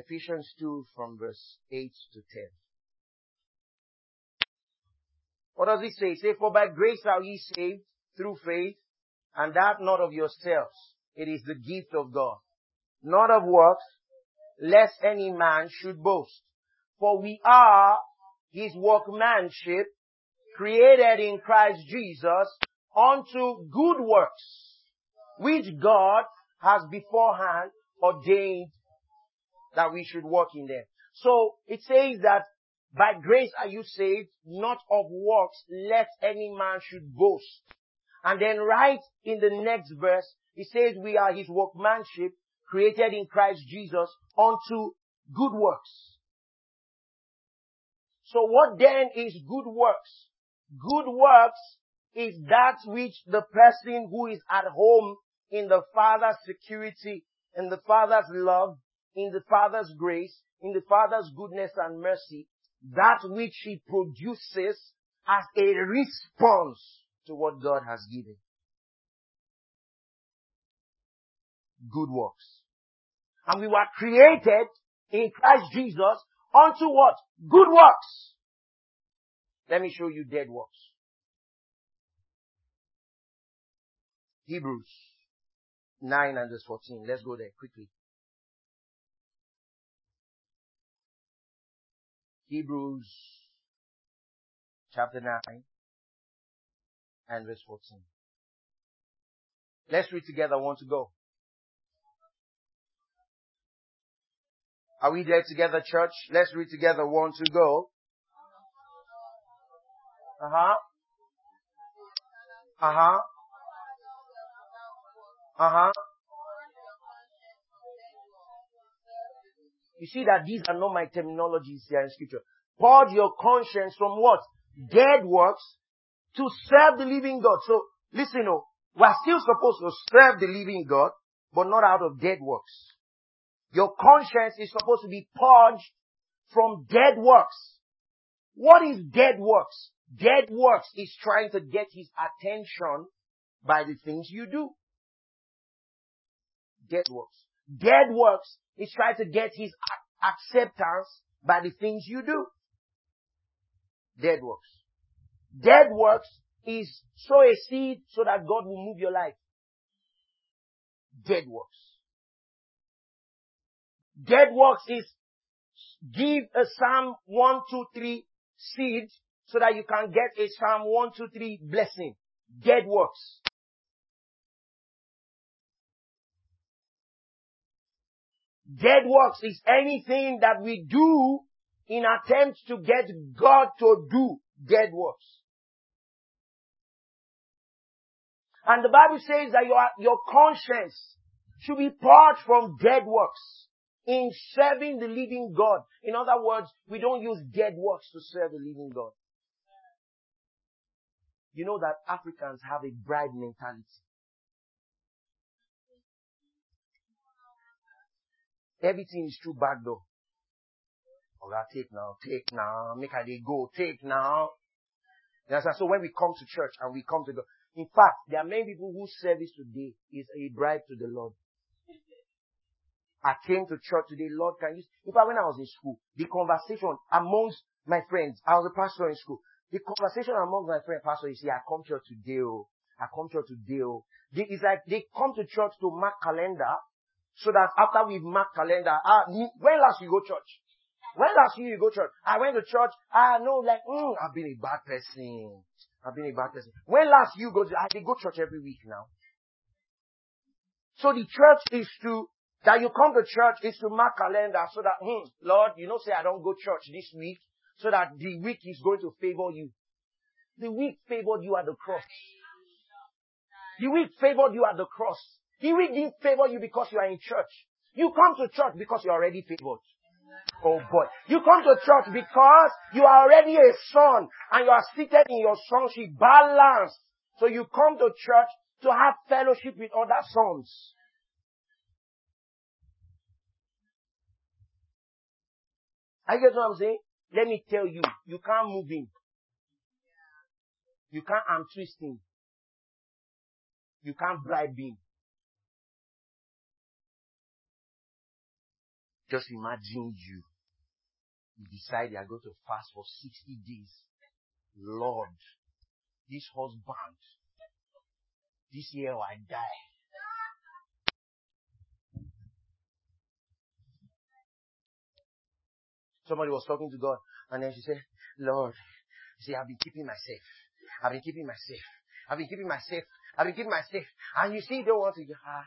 Ephesians 2 from verse 8 to 10. What does it say? Say, for by grace are ye saved through faith, and that not of yourselves. It is the gift of God. Not of works, lest any man should boast. For we are his workmanship, created in Christ Jesus, unto good works, which God has beforehand ordained that we should walk in them. So it says that by grace are you saved, not of works, lest any man should boast. And then right in the next verse, it says we are his workmanship, created in Christ Jesus unto good works. So what then is good works? Good works is that which the person who is at home in the Father's security, in the Father's love, in the Father's grace, in the Father's goodness and mercy, that which he produces as a response to what God has given. Good works. And we were created in Christ Jesus unto what? Good works. Let me show you dead works. Hebrews 9 and verse 14. Let's go there quickly. Hebrews chapter 9 and verse 14. Let's read together. I want to go. Are we there together, church? Let's read together. Want to go. Uh huh. Uh huh. Uh huh. You see that these are not my terminologies here in scripture. Purge your conscience from what? Dead works to serve the living God. So, listen, oh, we're still supposed to serve the living God, but not out of dead works. Your conscience is supposed to be purged from dead works. What is dead works? Dead works is trying to get his attention by the things you do. Dead works. Dead works is trying to get his acceptance by the things you do. Dead works. Dead works is sow a seed so that God will move your life. Dead works. Dead works is give a Psalm 1, 2, 3 seed so that you can get a Psalm 1, 2, 3 blessing. Dead works. Dead works is anything that we do in attempt to get God to do dead works. And the Bible says that your, your conscience should be purged from dead works in serving the living God. In other words, we don't use dead works to serve the living God. You know that Africans have a bribe mentality. Everything is through back door. Okay, take now, take now, make how they go, take now. You understand? So when we come to church and we come to God, in fact, there are many people whose service today is a bribe to the Lord. I came to church today, Lord, can you, in fact, when I was in school, the conversation amongst my friends, I was a pastor in school, the conversation amongst my friend pastor is, see, I come to church today, oh, I come to church today, oh. It's like they come to church to mark calendar, so that after we've marked calendar, ah, when last you go church? When last you go church? I went to church. I know, like, mm, I've been a bad person. I've been a bad person. When last you go to, I go church every week now. So the church is to, that you come to church is to mark calendar so that, hmm, Lord, you know, say I don't go church this week so that the week is going to favor you. The week favored you at the cross. The week favored you at the cross. The week didn't favor you because you are in church. You come to church because you're already favored. Oh boy. You come to church because you are already a son and you are seated in your sonship balanced. So you come to church to have fellowship with other sons. I get what I'm saying? Let me tell you, you can't move him. You can't arm twist him. You can't bribe him. Just imagine you. You decide you are going to fast for 60 days. Lord, this husband, this year I die. Somebody was talking to God and then she said, Lord, see, I've been keeping myself. I've been keeping myself. I've been keeping myself. I've been keeping myself. And you see, you don't want to, ah,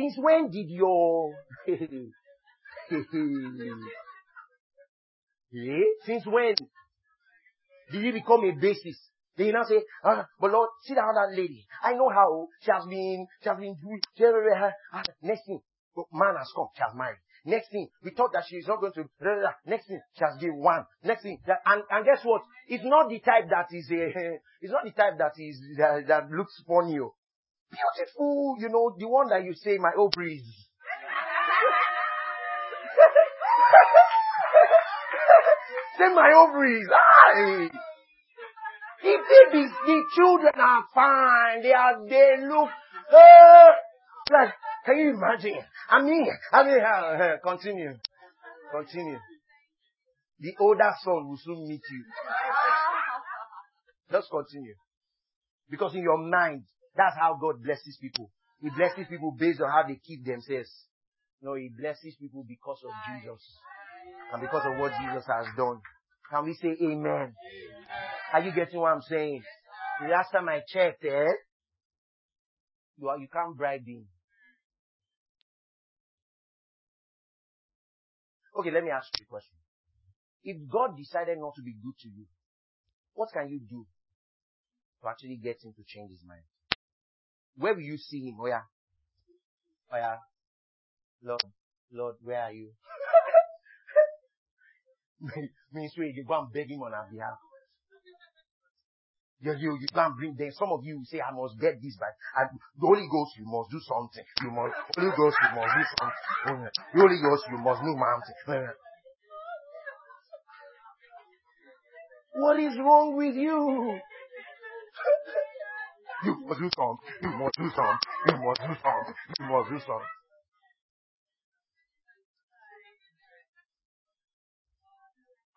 Since when did your yeah? Since when did you become a basis? Then you now say, ah, but Lord, see how that other lady. I know how she has been, she has been doing, she has been, ah, next thing, man has come, she has married. Next thing, we thought that she is not going to, next thing, she has given one. Next thing, that, and, and guess what? It's not the type that is a, it's not the type that is, that, that looks funny. oh. Beautiful, you know, the one that you say, my ovaries. say my ovaries. Ah, the babies, the children are fine. They are, they look, uh, like, can you imagine? I mean, I mean, uh, uh, continue. Continue. The older son will soon meet you. Just continue. Because in your mind, that's how God blesses people. He blesses people based on how they keep themselves. No, He blesses people because of Jesus. And because of what Jesus has done. Can we say amen? Are you getting what I'm saying? The last time I checked, eh? You, are, you can't bribe him. Okay, let me ask you a question. If God decided not to be good to you, what can you do to actually get him to change his mind? Where will you see him? Oh yeah. Oh yeah. Lord, Lord, where are you? Ministry, you go and beg him on our behalf. You, you, you go and bring them. Some of you say, I must get this back. And the Holy Ghost, you must do something. You must, Holy Ghost, you must do something. The Holy Ghost, you must move mountain. What is wrong with you? You must do something. You must do something. You must do something. You must do something.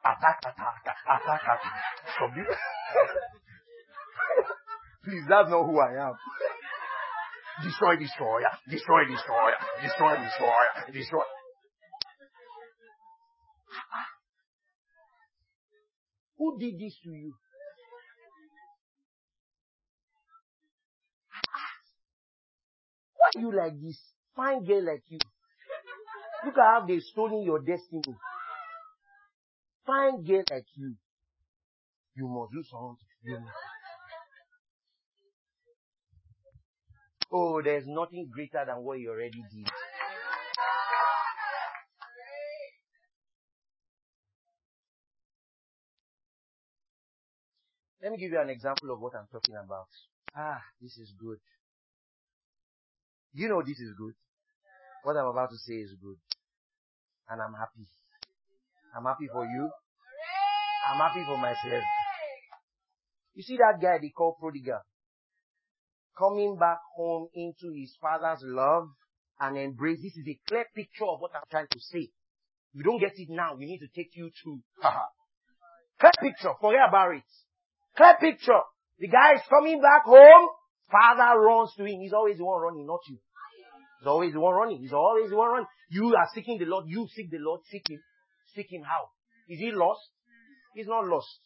Attack, attack, attack, attack. Please, that's not who I am. Destroy, destroyer, destroy, destroyer, destroy, destroyer, destroy. Who did this to you? Why you like this? Fine girl like you. Look at how they've stolen your destiny. Fine girl like you. You must do something. You must. Oh, there's nothing greater than what you already did. Let me give you an example of what I'm talking about. Ah, this is good. You know this is good. What I'm about to say is good. And I'm happy. I'm happy for you. I'm happy for myself. You see that guy they call prodigal? Coming back home into his father's love and embrace. This is a clear picture of what I'm trying to say. You don't get it now, we need to take you to clear picture. Forget about it. Clear picture. The guy is coming back home. Father runs to him. He's always the one running, not you. He's always the one running. He's always the one running. You are seeking the Lord. You seek the Lord. Seek him. Seek him how? Is he lost? He's not lost.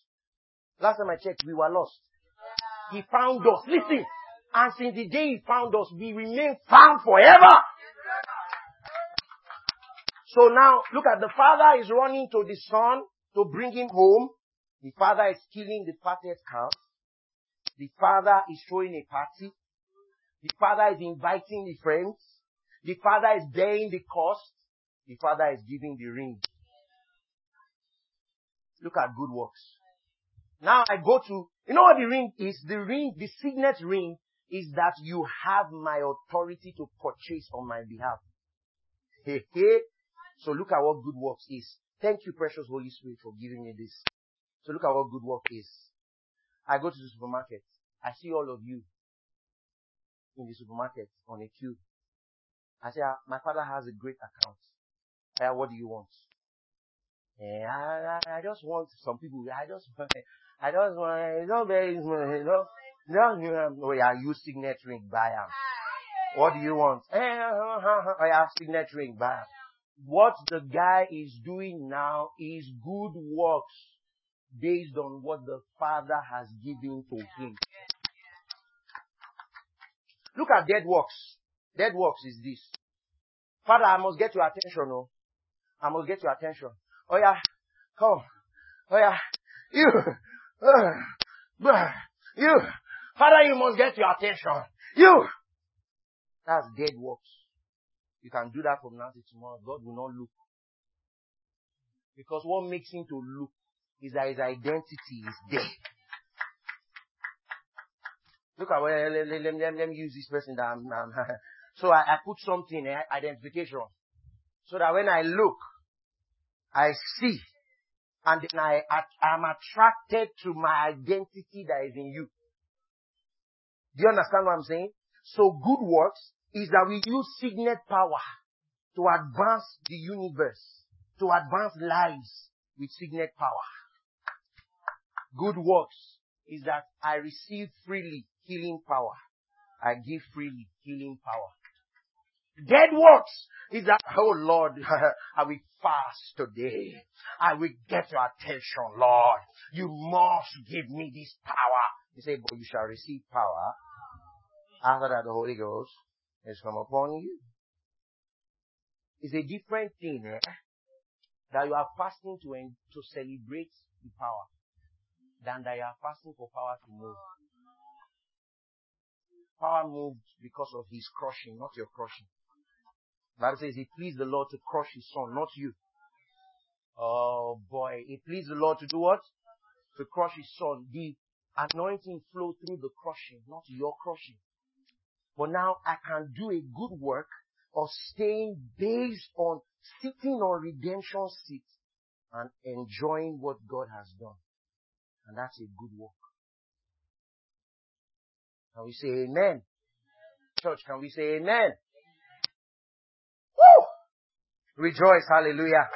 Last time I checked, we were lost. He found us. Listen. And since the day he found us, we remain found forever. So now, look at the father is running to the son to bring him home. The father is killing the fatted calf. The father is throwing a party. The father is inviting the friends. The father is bearing the cost. The father is giving the ring. Look at good works. Now I go to, you know what the ring is? The ring, the signet ring is that you have my authority to purchase on my behalf. So look at what good works is. Thank you, precious Holy Spirit, for giving me this. So look at what good work is. I go to the supermarket. I see all of you in the supermarket on a queue. I say, ah, my father has a great account. Uh, what do you want? Yeah, I, I, I just want some people. I just I just want, you know, very, you know, no, you know, oh yeah, use signet ring, buy. What do you want? Eh, oh yeah, signet ring, buy. What the guy is doing now is good works based on what the Father has given to him. Look at dead works. Dead works is this. Father, I must get your attention, oh. I must get your attention. Oh yeah, come. Oh yeah, you, uh, you, Father, you must get your attention. You. That's dead works. You can do that from now to tomorrow. God will not look. Because what makes him to look is that his identity is dead. Look at where, let, let, let, let, me use this person that I'm, I'm so I, I put something, eh, identification. So that when I look, I see, and then I, I, am attracted to my identity that is in you. Do you understand what I'm saying? So good works is that we use signet power to advance the universe, to advance lives with signet power. Good works is that I receive freely healing power. I give freely healing power. Dead works is that, oh Lord, I will fast today. I will get your attention, Lord. You must give me this power. He said, but you shall receive power after that the Holy Ghost has come upon you. It's a different thing eh? that you are fasting to, to celebrate the power than that you are fasting for power to move. Power moved because of his crushing, not your crushing. Bible says it pleased the Lord to crush his son, not you. Oh boy, it pleased the Lord to do what? To crush his son. The anointing flowed through the crushing, not your crushing. But now I can do a good work of staying based on sitting on redemption seat and enjoying what God has done. And that's a good work. Can we say amen? Church, can we say amen? Woo! Rejoice, hallelujah.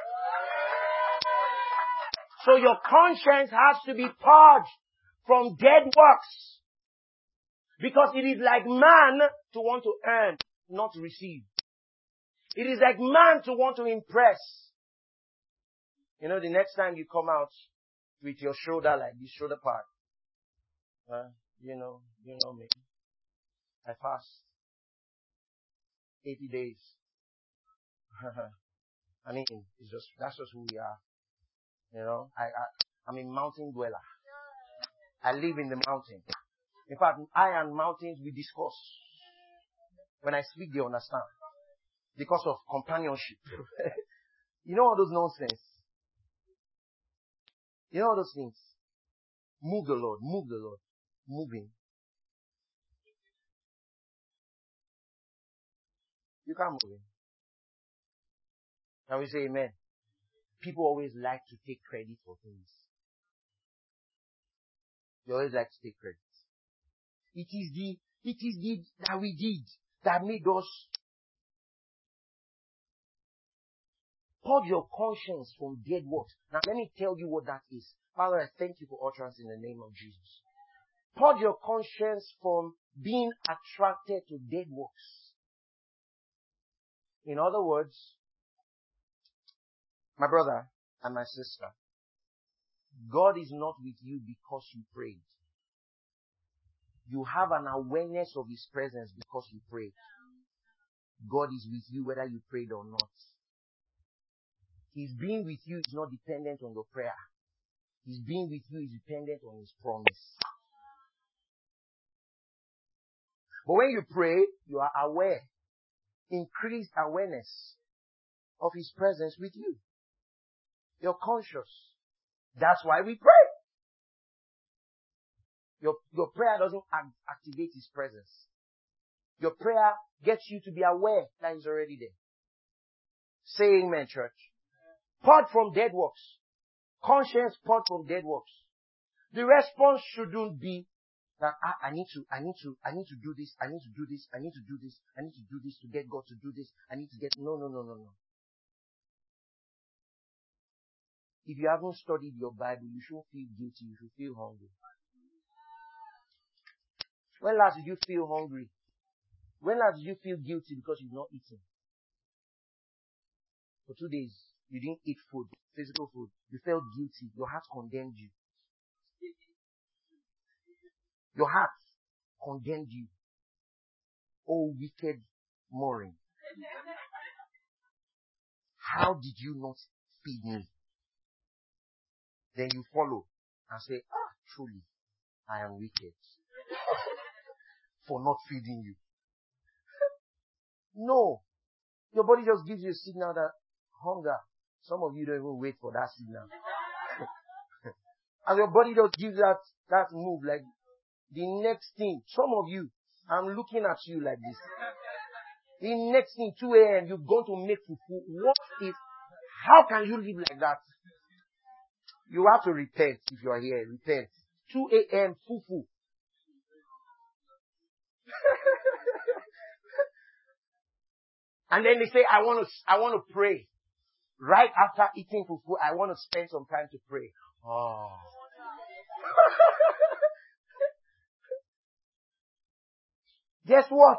So your conscience has to be purged from dead works. Because it is like man to want to earn, not receive. It is like man to want to impress. You know, the next time you come out with your shoulder like this shoulder part, uh, you know, you know me. I fast 80 days. I mean, it's just, that's just who we are. You know, I, I, I'm a mountain dweller. I live in the mountain. In fact, I and mountains we discuss. When I speak, they understand. Because of companionship. you know all those nonsense. You know all those things. Move the Lord, move the Lord, move moving. You can't move him. Can we say amen? People always like to take credit for things. They always like to take credit. It is the, it is the, that we did that made us purge your conscience from dead works. Now let me tell you what that is. Father, I thank you for utterance in the name of Jesus. Purge your conscience from being attracted to dead works. In other words, my brother and my sister, God is not with you because you prayed. You have an awareness of His presence because you prayed. God is with you whether you prayed or not. His being with you is not dependent on your prayer. His being with you is dependent on His promise. But when you pray, you are aware. Increased awareness of His presence with you. You're conscious. That's why we pray. Your, your prayer doesn't activate His presence. Your prayer gets you to be aware that He's already there. Say amen, church. Part from dead works. Conscience part from dead works. The response shouldn't be that I, I, need to, I need to, I need to do this, I need to do this, I need to do this, I need to do this to get God to do this, I need to get, no, no, no, no, no. If you haven't studied your Bible, you should feel guilty, you should feel hungry. When last did you feel hungry? When last did you feel guilty because you've not eaten? For two days, you didn't eat food, physical food. You felt guilty. Your heart condemned you. Your heart condemned you. Oh, wicked Maureen. how did you not feed me? Then you follow and say, ah, truly, I am wicked for not feeding you. No. Your body just gives you a signal that hunger. Some of you don't even wait for that signal. and your body just gives that, that move like the next thing. Some of you, I'm looking at you like this. The next thing, 2 a.m., you're going to make fufu. What is, how can you live like that? You have to repent if you are here. Repent. 2 a.m. fufu. and then they say, I want to, I want to pray. Right after eating fufu, I want to spend some time to pray. Oh. Guess what?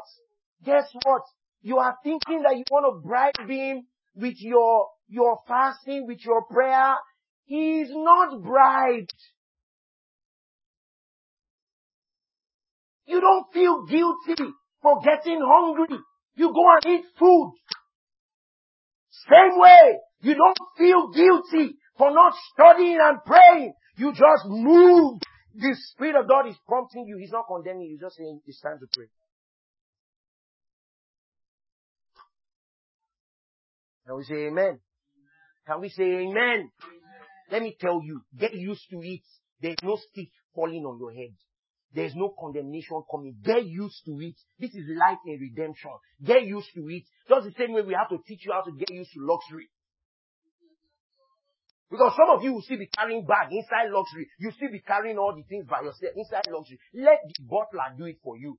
Guess what? You are thinking that you want to bribe him with your, your fasting, with your prayer. He is not bribed. You don't feel guilty for getting hungry. You go and eat food. Same way, you don't feel guilty for not studying and praying. You just move. The Spirit of God is prompting you. He's not condemning you. He's just saying it's time to pray. Can we say amen? Can we say amen? Let me tell you, get used to it. There's no stick falling on your head. There's no condemnation coming. Get used to it. This is life in redemption. Get used to it. Just the same way we have to teach you how to get used to luxury. Because some of you will still be carrying bag inside luxury. You still be carrying all the things by yourself inside luxury. Let the butler do it for you.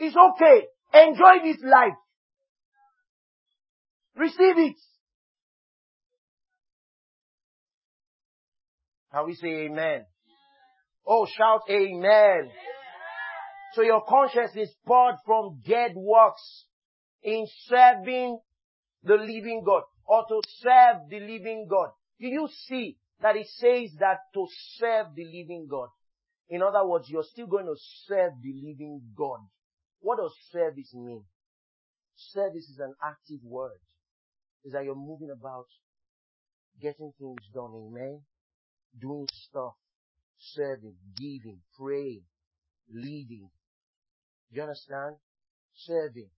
It's okay. Enjoy this life. Receive it. Can we say amen? Oh, shout amen. So your conscience is poured from dead works in serving the living God or to serve the living God. Do you see that it says that to serve the living God? In other words, you're still going to serve the living God. What does service mean? Service is an active word. Is that you're moving about, getting things done, amen? Doing stuff, serving, giving, praying, leading. Do you understand? Serving.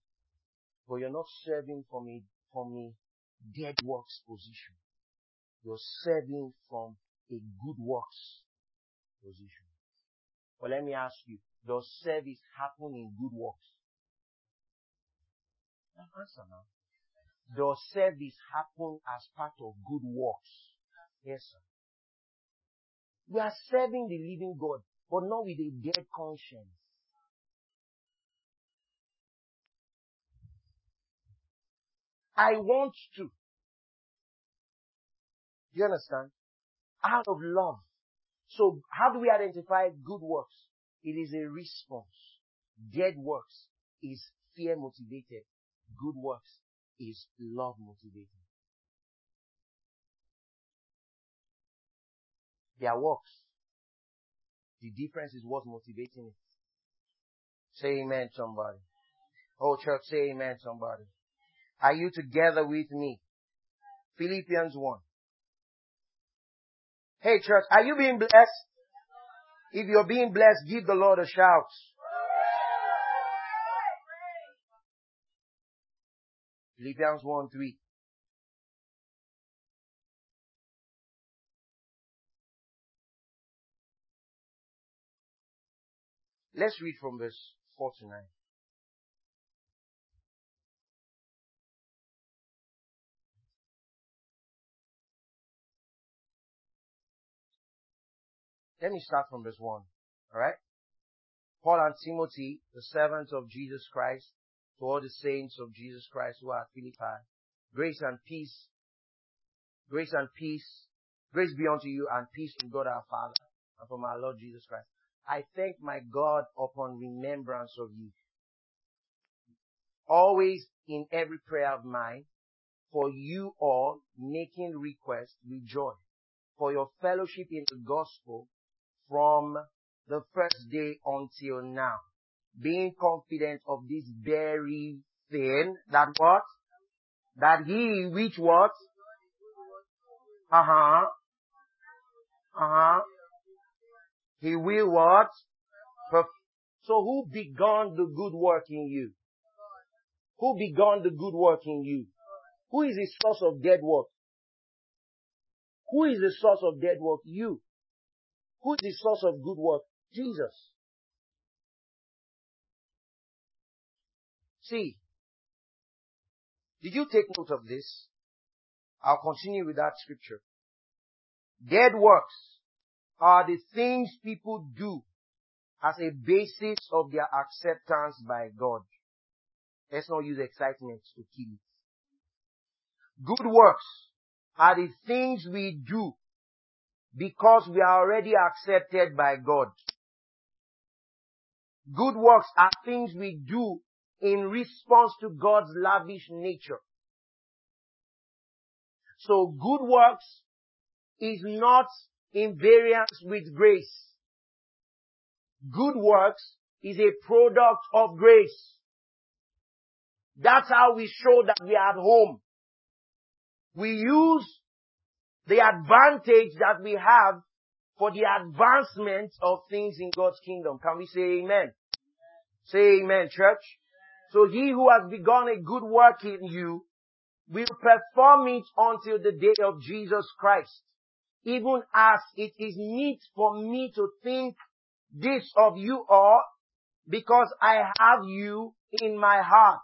But you're not serving from a, from a dead works position. You're serving from a good works position. But let me ask you, does service happen in good works? Now answer now. Does service happen as part of good works? Yes, sir. We are serving the living God, but not with a dead conscience. I want to. You understand? Out of love. So how do we identify good works? It is a response. Dead works is fear motivated. Good works is love motivated. Their works. The difference is what's motivating it. Say amen, somebody. Oh, church, say amen, somebody. Are you together with me? Philippians 1. Hey, church, are you being blessed? If you're being blessed, give the Lord a shout. Philippians 1 3. Let's read from verse 4 to 9. Let me start from verse 1. Alright? Paul and Timothy, the servants of Jesus Christ, to all the saints of Jesus Christ who are at Philippi, grace and peace, grace and peace, grace be unto you and peace from God our Father and from our Lord Jesus Christ. I thank my God upon remembrance of you. Always in every prayer of mine, for you all making request with joy, for your fellowship in the gospel from the first day until now, being confident of this very thing that what? That he which what? Uh-huh. Uh-huh. He will what? So who began the good work in you? Who began the good work in you? Who is the source of dead work? Who is the source of dead work? You. Who is the source of good work? Jesus. See, did you take note of this? I'll continue with that scripture. Dead works are the things people do as a basis of their acceptance by God. Let's not use excitement to kill it. Good works are the things we do because we are already accepted by God. Good works are things we do in response to God's lavish nature. So good works is not in variance with grace. Good works is a product of grace. That's how we show that we are at home. We use the advantage that we have for the advancement of things in God's kingdom. Can we say amen? Say amen, church. So he who has begun a good work in you will perform it until the day of Jesus Christ. Even as it is meet for me to think this of you all, because I have you in my heart,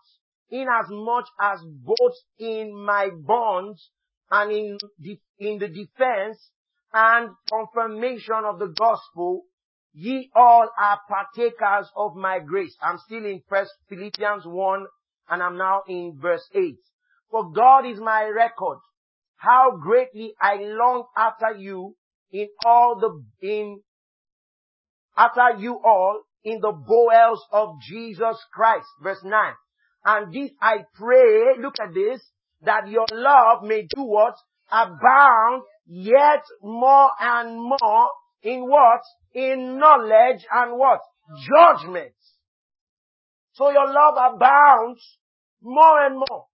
inasmuch as both in my bonds and in the, in the defense and confirmation of the gospel, ye all are partakers of my grace. I'm still in First Philippians 1 and I'm now in verse 8. For God is my record, how greatly I long after you in all the, in, after you all in the bowels of Jesus Christ. Verse 9. And this I pray, look at this, that your love may do what? Abound yet more and more in what? In knowledge and what? Judgment. So your love abounds more and more.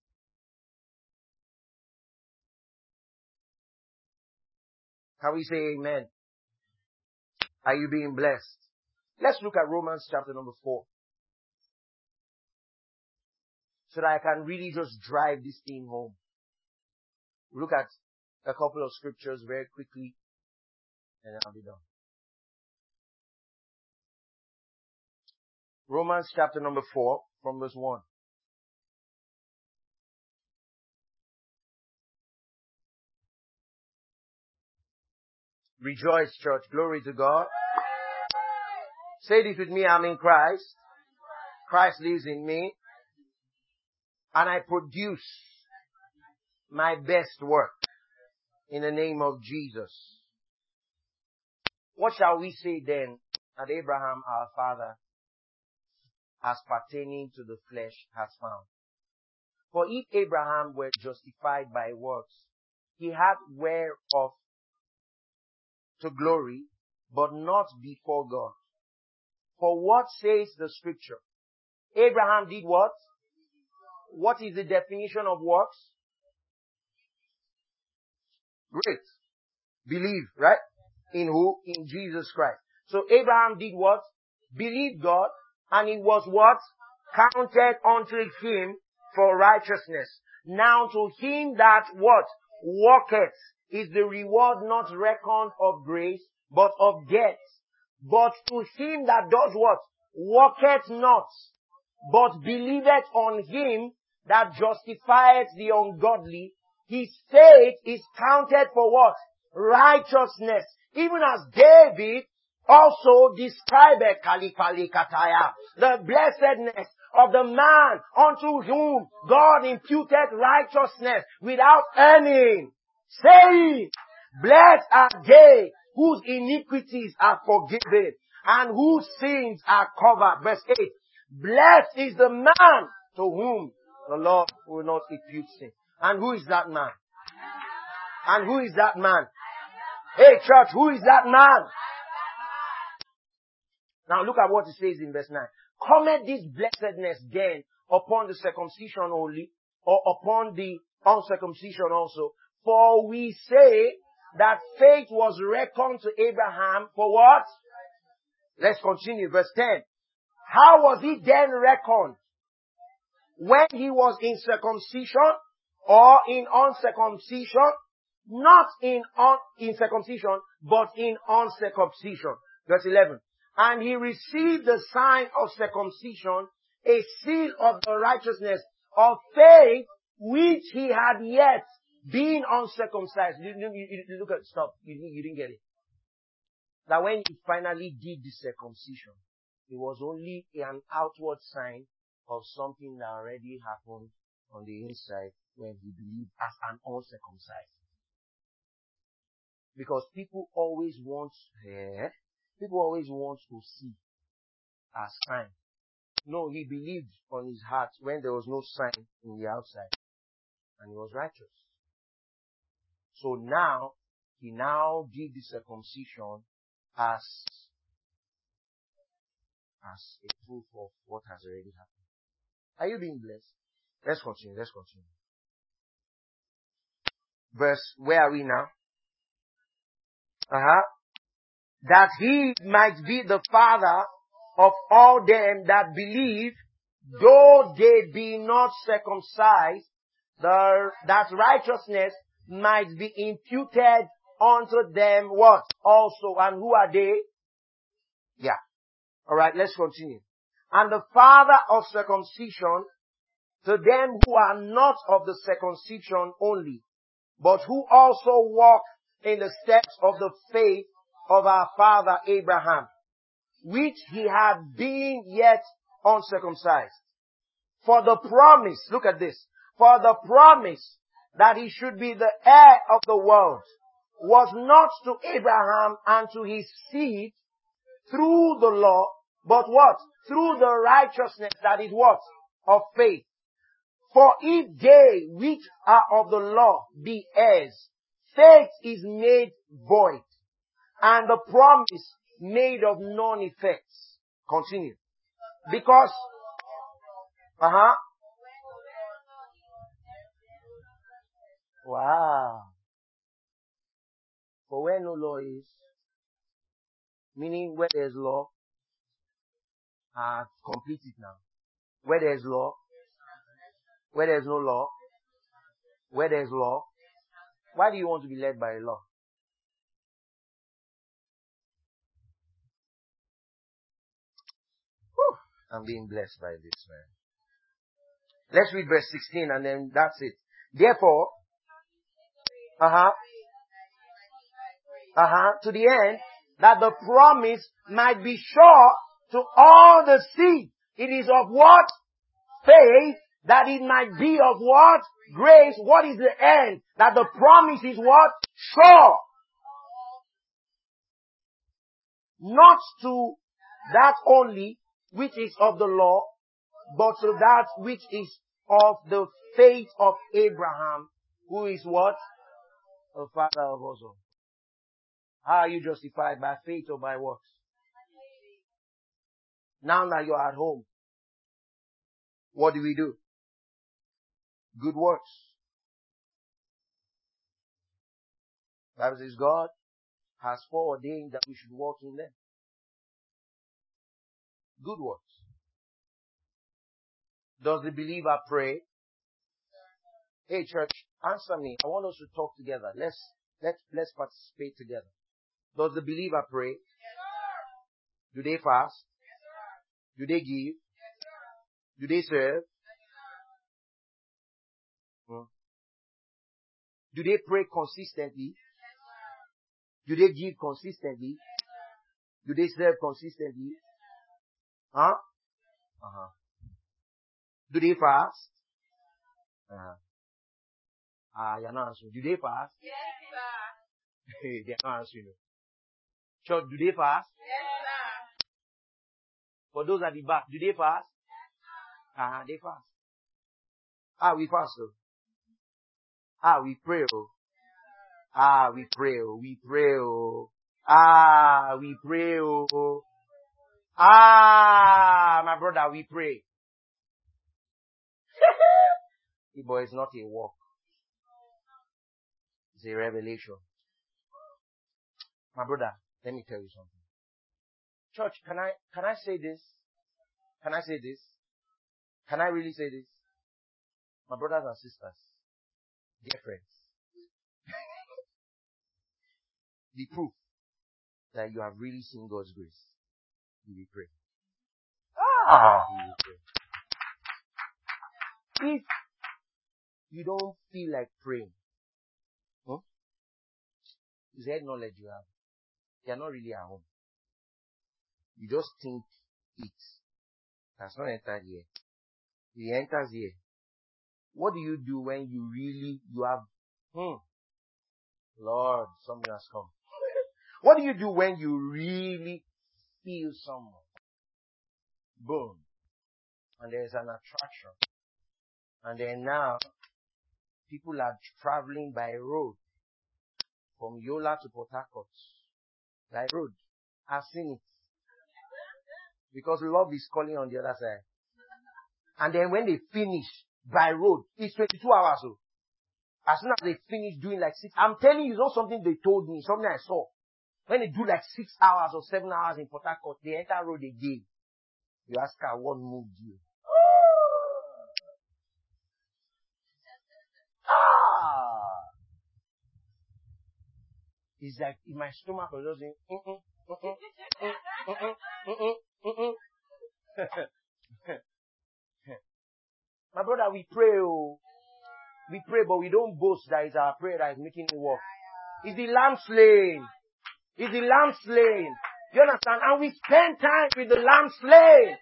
Can we say amen? Are you being blessed? Let's look at Romans chapter number four. So that I can really just drive this thing home. Look at a couple of scriptures very quickly and I'll be done. Romans chapter number 4 from verse 1. Rejoice, church. Glory to God. Say this with me. I'm in Christ. Christ lives in me. And I produce my best work in the name of Jesus. What shall we say then that Abraham our father as pertaining to the flesh has found? For if Abraham were justified by works, he had whereof to glory, but not before God. For what says the scripture? Abraham did what? What is the definition of works? Great. Believe, right? In who? In Jesus Christ. So Abraham did what? Believed God, and it was what? Counted unto him for righteousness. Now to him that what? Walketh is the reward not reckoned of grace, but of debt. But to him that does what? Walketh not, but believeth on him that justifieth the ungodly. His faith is counted for what? Righteousness. Even as David also described Kalikalikataya, the blessedness of the man unto whom God imputed righteousness without earning saying, Blessed are they whose iniquities are forgiven and whose sins are covered. Verse 8. Blessed is the man to whom the Lord will not impute sin. And who is that man? And who is that man? Hey church, who is that man? Now look at what it says in verse 9. Comment this blessedness then upon the circumcision only, or upon the uncircumcision also. For we say that faith was reckoned to Abraham for what? Let's continue. Verse 10. How was he then reckoned? When he was in circumcision or in uncircumcision? Not in, un, in circumcision, but in uncircumcision. Verse 11. And he received the sign of circumcision, a seal of the righteousness of faith which he had yet been uncircumcised. You, you, you, look at, stop. You, you didn't get it. That when he finally did the circumcision, it was only an outward sign of something that already happened on the inside when he believed as an uncircumcised. Because people always want, eh, people always want to see as sign. No, he believed on his heart when there was no sign in the outside. And he was righteous. So now, he now did the circumcision as, as a proof of what has already happened. Are you being blessed? Let's continue, let's continue. Verse, where are we now? Uh-huh. That he might be the father of all them that believe, though they be not circumcised, the, that righteousness might be imputed unto them what? Also. And who are they? Yeah. Alright, let's continue. And the father of circumcision to them who are not of the circumcision only, but who also walk in the steps of the faith of our father Abraham, which he had been yet uncircumcised. For the promise, look at this, for the promise that he should be the heir of the world was not to Abraham and to his seed through the law, but what? Through the righteousness that is what? Of faith. For if they which are of the law be heirs, faith is made void, and the promise made of none effects. Continue. Because, uh huh. Wow. For where no law is, meaning where there's law, I've completed now. Where there's law, where there's no law, where there's law, why do you want to be led by a law? I'm being blessed by this, man. Let's read verse 16 and then that's it. Therefore, uh-huh, uh-huh, to the end that the promise might be sure to all the seed. It is of what? Faith that it might be of what? Grace. What is the end? That the promise is what? Sure. Not to that only which is of the law, but to that which is of the faith of Abraham, who is what? The father of. How are you justified? By faith or by works? Now that you're at home, what do we do? good works. Bible says God has foreordained that we should walk in them. Good works. Does the believer pray? Hey church, answer me. I want us to talk together. Let's let's let's participate together. Does the believer pray? Do they fast? Do they give? Do they serve? Do they pray consistently? Do they give consistently? Do they serve consistently? Huh? Uh-huh. Do they fast? Uh-huh. Ah, you're not answering. Do they fast? Yes, sir. they're not answering. Church, do they fast? Yes, sir. For those at the back, do they fast? Ah, uh-huh, they fast. Ah, we fast though. Ah, we pray, oh. Ah, we pray, oh. We pray, oh. Ah, we pray, oh. Ah, my brother, we pray. but it's not a walk. It's a revelation. My brother, let me tell you something. Church, can I, can I say this? Can I say this? Can I really say this? My brothers and sisters, dear friends, the proof that you have really seen God's grace, you will pray. Ah! You will pray. If you don't feel like praying? Is there knowledge you have? You're not really at home. You just think it has not entered here. It enters here. What do you do when you really, you have, hmm, Lord, something has come. what do you do when you really feel someone? Boom. And there's an attraction. And then now, people are traveling by road from Yola to Port Harcourt. By road. I've seen it. Because love is calling on the other side. And then when they finish by road, it's 22 hours. So. As soon as they finish doing like six, I'm telling you, it's not something they told me, something I saw. When they do like six hours or seven hours in Port Harcourt, they enter road again. You ask her what moved you. It's like in my stomach was just mm-mm, My brother, we pray, oh. We pray, but we don't boast that it's our prayer that is making it work. It's the lamb slain. It's the lamb slain. You understand? And we spend time with the lamb slain.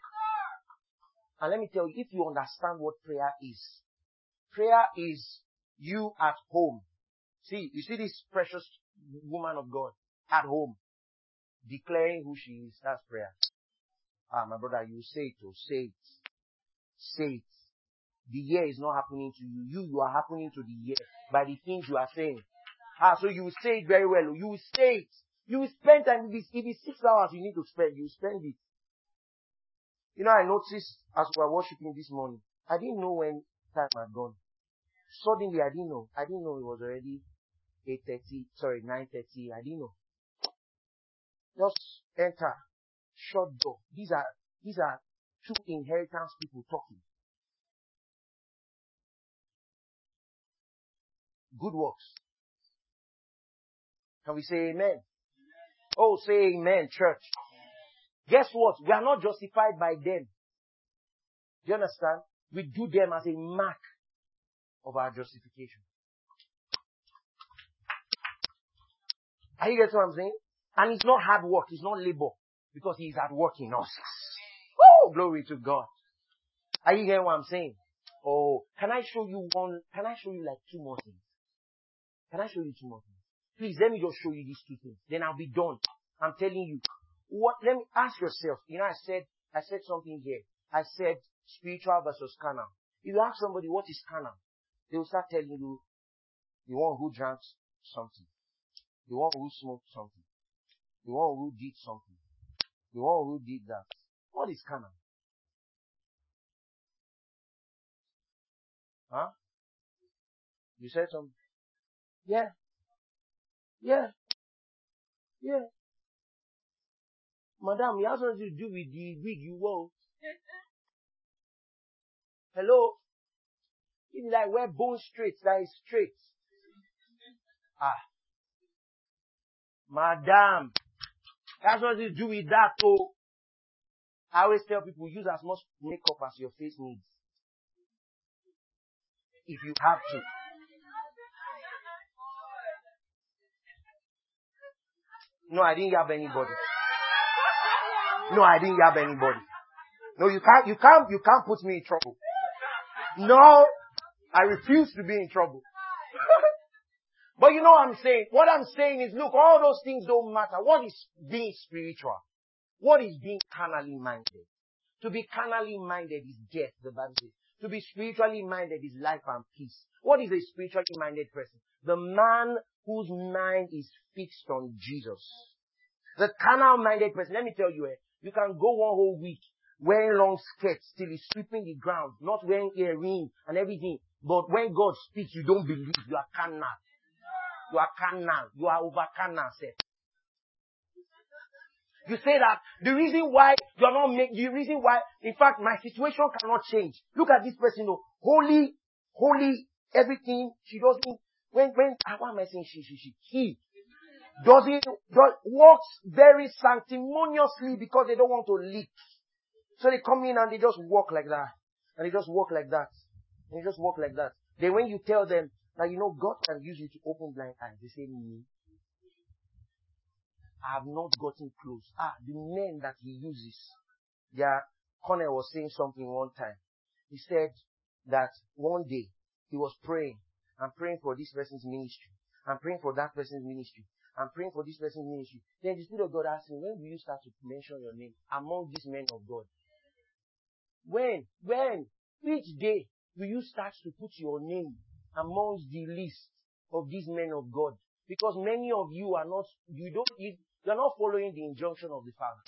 And let me tell you, if you understand what prayer is, prayer is you at home. See, you see this precious woman of God at home, declaring who she is. That's prayer. Ah, my brother, you say it, oh, say it. Say it. The year is not happening to you. You, you are happening to the year by the things you are saying. Ah, so you say it very well. You say it. You spend time. If it's, if it's six hours you need to spend, you spend it. You know, I noticed as we were worshiping this morning, I didn't know when time had gone. Suddenly, I didn't know. I didn't know it was already 8.30, sorry, 9.30. I didn't know. Just enter, shut door. These are, these are two inheritance people talking. Good works. Can we say amen? Oh, say amen, church. Guess what? We are not justified by them. Do you understand? We do them as a mark of our justification. Are you getting what I'm saying? And it's not hard work, it's not labor, because He's at work in us. Oh, glory to God. Are you getting what I'm saying? Oh, can I show you one, can I show you like two more things? Can I show you two more things? Please, let me just show you these two things. Then I'll be done. I'm telling you. What, let me ask yourself. You know, I said, I said something here. I said spiritual versus carnal. If you ask somebody what is carnal, they will start telling you the one who drank something, the one who smoked something, the one who did something, the one who did that. What is carnal? Huh? You said something? Yeah. Yeah. Yeah. Madam, it has nothing to do with the wig you wore. Hello? It's like wear bone straight, that is straight. Ah. Madam, that's what to do with that oh. I always tell people use as much makeup as your face needs. If you have to. No, I didn't have anybody. No, I didn't have anybody. No, you can't, you can't, you can't put me in trouble. No, I refuse to be in trouble. But you know what I'm saying? What I'm saying is, look, all those things don't matter. What is being spiritual? What is being carnally minded? To be carnally minded is death, the Bible says. To be spiritually minded is life and peace. What is a spiritually minded person? The man whose mind is fixed on Jesus. The carnal minded person, let me tell you, eh, you can go one whole week wearing long skirts till he's sweeping the ground, not wearing earrings and everything. But when God speaks, you don't believe. You are carnal. You are carnal. You are over carnal, sir. You say that the reason why you're not make, the reason why, in fact, my situation cannot change. Look at this person, you know, holy, holy, everything. She doesn't, when, when, ah, why am I saying she, she, she? He doesn't, does, works very sanctimoniously because they don't want to leak. So they come in and they just walk like that. And they just walk like that. And they just walk like that. Then when you tell them that, you know, God can use you to open blind eyes, they say, me. I have not gotten close. Ah, the men that he uses. Yeah, Connor was saying something one time. He said that one day he was praying. I'm praying for this person's ministry. I'm praying for that person's ministry. I'm praying for this person's ministry. Then the Spirit of God asked me, when will you start to mention your name among these men of God? When? When? Which day will you start to put your name amongst the list of these men of God? Because many of you are not, you don't, you, you're not following the injunction of the Father.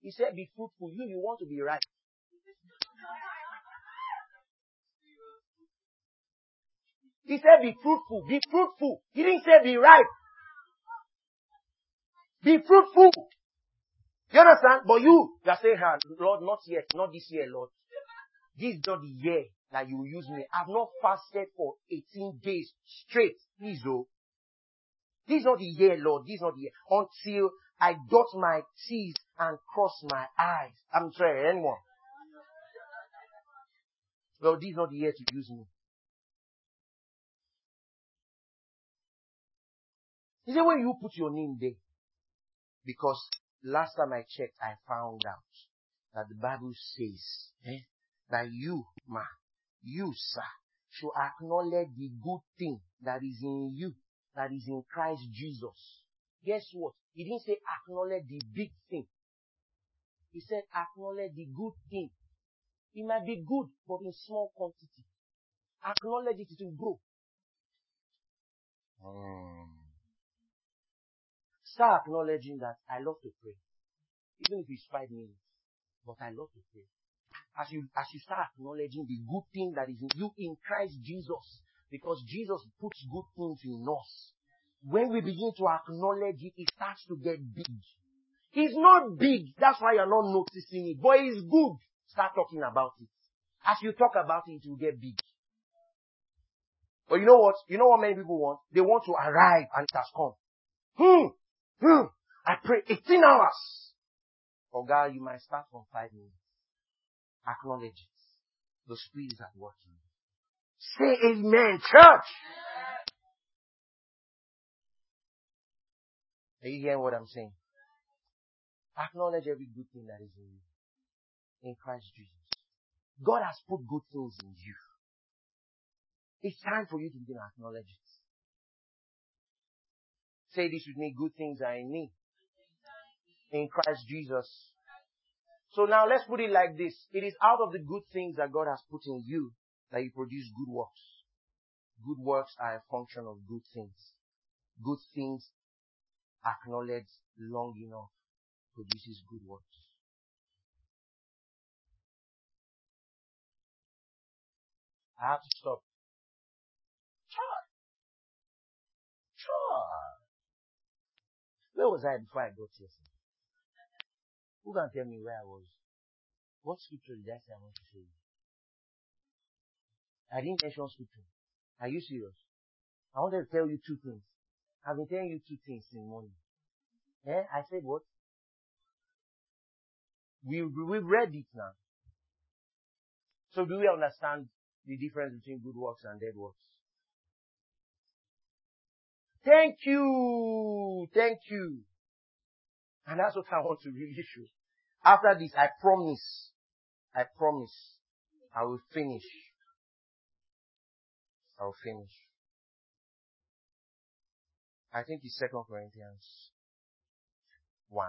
He said, be fruitful. You, you want to be right. He said, be fruitful. Be fruitful. He didn't say be ripe. Be fruitful. You understand? But you, you are saying, ah, Lord, not yet, not this year, Lord. This is not the year that you use me. I've not fasted for 18 days straight. Please, oh. This is not the year, Lord. This is not the year. Until I dot my T's and cross my eyes. I'm sorry, anyone. Lord, this is not the year to use me. Is said, when you put your name there, because last time I checked, I found out that the Bible says eh, that you, man, you, sir, should acknowledge the good thing that is in you, that is in Christ Jesus. Guess what? He didn't say acknowledge the big thing. He said acknowledge the good thing. It might be good, but in small quantity. Acknowledge it, to grow. Mm. Start acknowledging that I love to pray. Even if it's five minutes. But I love to pray. As you, as you start acknowledging the good thing that is in you in Christ Jesus. Because Jesus puts good things in us. When we begin to acknowledge it, it starts to get big. It's not big. That's why you're not noticing it. But it's good. Start talking about it. As you talk about it, it will get big. But you know what? You know what many people want? They want to arrive and it has come. Hmm. Hmm. I pray 18 hours. Oh God, you might start from five minutes. Acknowledge it. The Spirit is at work in you. Say amen, church. Are you hearing what I'm saying? Acknowledge every good thing that is in you. In Christ Jesus. God has put good things in you. It's time for you to begin to acknowledge it. Say this with me, good things are in me. In Christ Jesus. So now let's put it like this. It is out of the good things that God has put in you that you produce good works. Good works are a function of good things. Good things acknowledged long enough produces good works. I have to stop. Try. Try. Where was I before I got here? Who can tell me where I was? What scripture did I say I want to show you? I didn't mention scripture. Are you serious? I wanted to tell you two things. I've been telling you two things in the morning. Eh? I said what? We, we read it now. So do we understand the difference between good works and dead works? Thank you. Thank you. And that's what I want to really show. After this, I promise, I promise, I will finish. I will finish. I think it's Second Corinthians 1.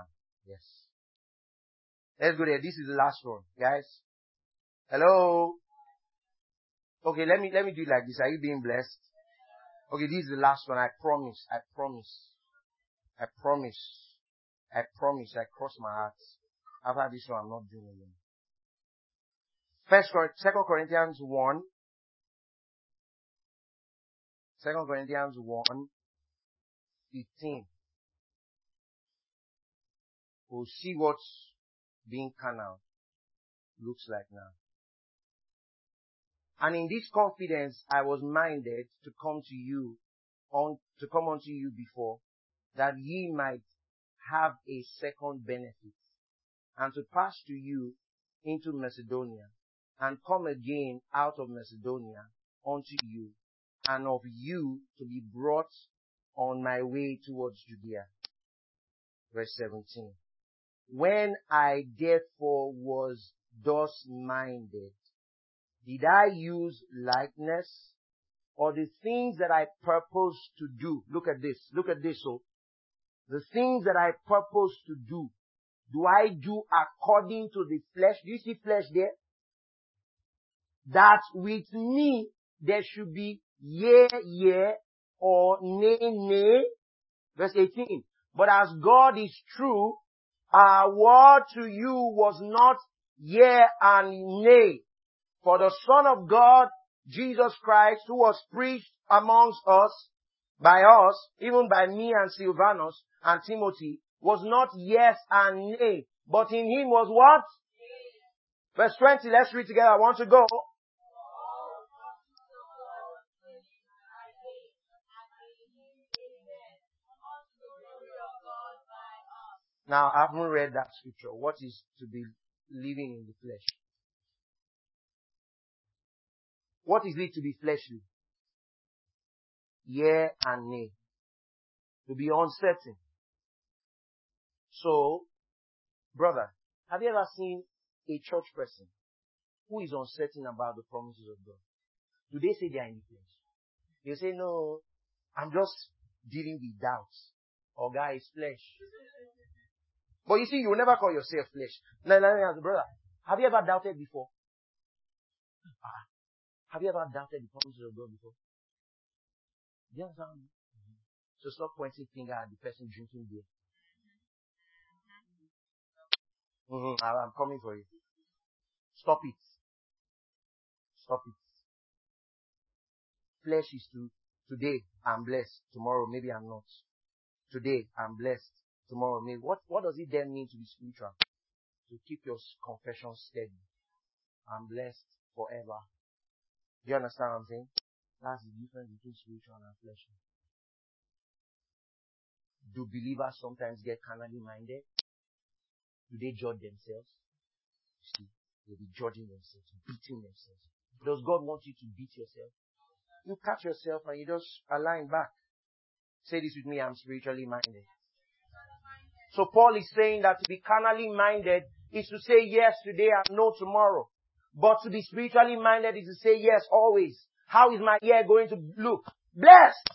Yes. Let's go there. This is the last one, guys. Hello? Okay, let me, let me do it like this. Are you being blessed? Okay, this is the last one. I promise. I promise. I promise. I promise. I cross my heart. After this one, I'm not doing it. First, Second Corinthians 1. Second Corinthians 1, 15. We'll see what's being carnal looks like now. And in this confidence, I was minded to come to you, on, to come unto you before, that ye might have a second benefit, and to pass to you into Macedonia, and come again out of Macedonia unto you, and of you to be brought on my way towards Judea. Verse 17. When I therefore was thus minded, did I use likeness or the things that I purpose to do? Look at this. Look at this. So the things that I purpose to do, do I do according to the flesh? Do you see flesh there? That with me there should be yea, yea, or nay, nay. Verse 18. But as God is true, our word to you was not yea and nay. For the Son of God, Jesus Christ, who was preached amongst us, by us, even by me and Silvanus and Timothy, was not yes and nay, but in him was what? Verse 20, let's read together. I want to go. Now, I haven't read that scripture. What is to be living in the flesh? What is it to be fleshly? Yeah and nay. To be uncertain. So, brother, have you ever seen a church person who is uncertain about the promises of God? Do they say they are in flesh? They say, no, I'm just dealing with doubts. Or guy is flesh. But you see, you will never call yourself flesh. Now, let me ask brother, have you ever doubted before? Ah, have you ever doubted the promises of God before? You understand? So stop pointing finger at the person drinking beer. Mm-hmm. I'm coming for you. Stop it. Stop it. Flesh is to, today I'm blessed, tomorrow maybe I'm not. Today I'm blessed, tomorrow maybe. What, what does it then mean to be spiritual? To keep your confession steady. I'm blessed forever. Do you understand what I'm saying? That's the difference between spiritual and fleshly. Do believers sometimes get carnally minded? Do they judge themselves? You see, they'll be judging themselves, beating themselves. Does God want you to beat yourself? You catch yourself and you just align back. Say this with me, I'm spiritually minded. So Paul is saying that to be carnally minded is to say yes today and no tomorrow. But to be spiritually minded is to say yes always. How is my year going to look? Blessed!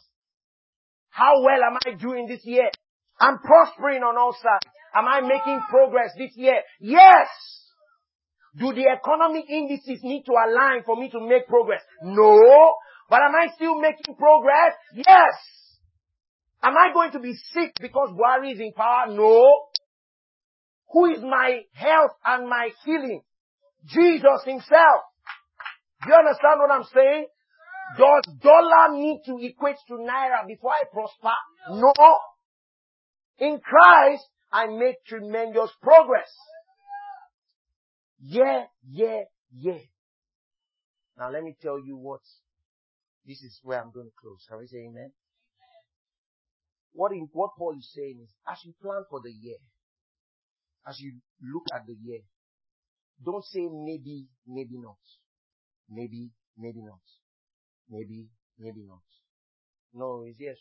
How well am I doing this year? I'm prospering on all sides. Am I making progress this year? Yes! Do the economic indices need to align for me to make progress? No. But am I still making progress? Yes. Am I going to be sick because Buhari is in power? No. Who is my health and my healing? Jesus himself. Do you understand what I'm saying? Does dollar need to equate to naira before I prosper? No. In Christ, I make tremendous progress. Yeah, yeah, yeah. Now let me tell you what, this is where I'm going to close. Can we say amen? What, in, what Paul is saying is, as you plan for the year, as you look at the year, don't say maybe, maybe not. Maybe, maybe not. Maybe, maybe not. No, it's yes.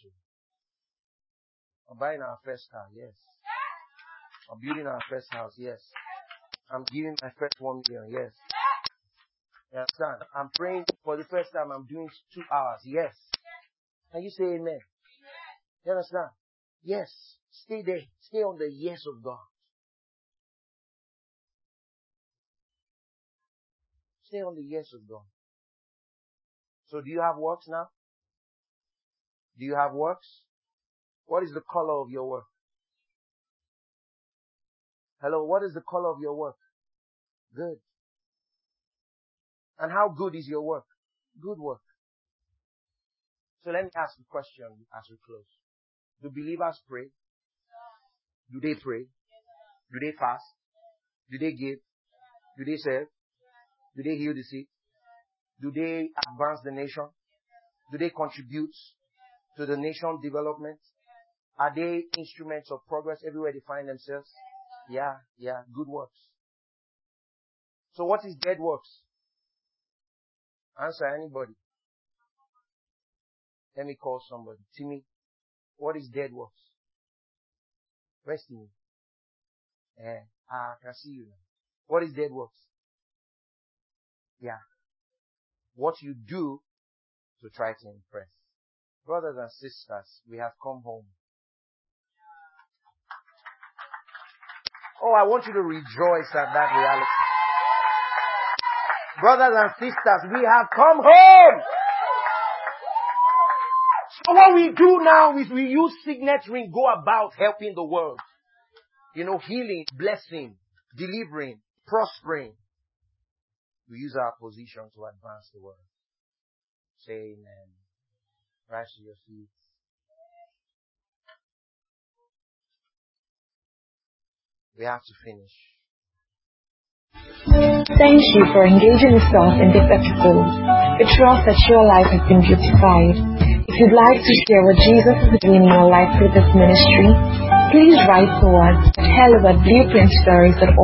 I'm buying our first car, yes. I'm building our first house, yes. I'm giving my first one million, yes. You understand? I'm praying for the first time. I'm doing two hours, yes. Can you say amen? You understand? Yes. Stay there. Stay on the yes of God. Stay on the yes of God. So do you have works now? Do you have works? What is the color of your work? Hello, what is the color of your work? Good. And how good is your work? Good work. So let me ask a question as we close. Do believers pray? Do they pray? Do they fast? Do they give? Do they serve? Do they heal the sick? Do they advance the nation? Do they contribute to the nation development? Are they instruments of progress everywhere they find themselves? Yeah, yeah, good works. So what is dead works? Answer anybody. Let me call somebody. Timmy, what is dead works? Rest in me. Eh, I can see you now. What is dead works? Yeah. What you do to try to impress. Brothers and sisters, we have come home. Oh, I want you to rejoice at that reality. Brothers and sisters, we have come home. So what we do now is we use signet ring, go about helping the world. You know, healing, blessing, delivering, prospering. We use our position to advance the world. Say amen. Rise to your feet. We have to finish. Thank you for engaging us in this episode. We trust that your life has been beautified. If you'd like to share what Jesus is doing in your life through this ministry, please write to us at hello at blueprintstories.org.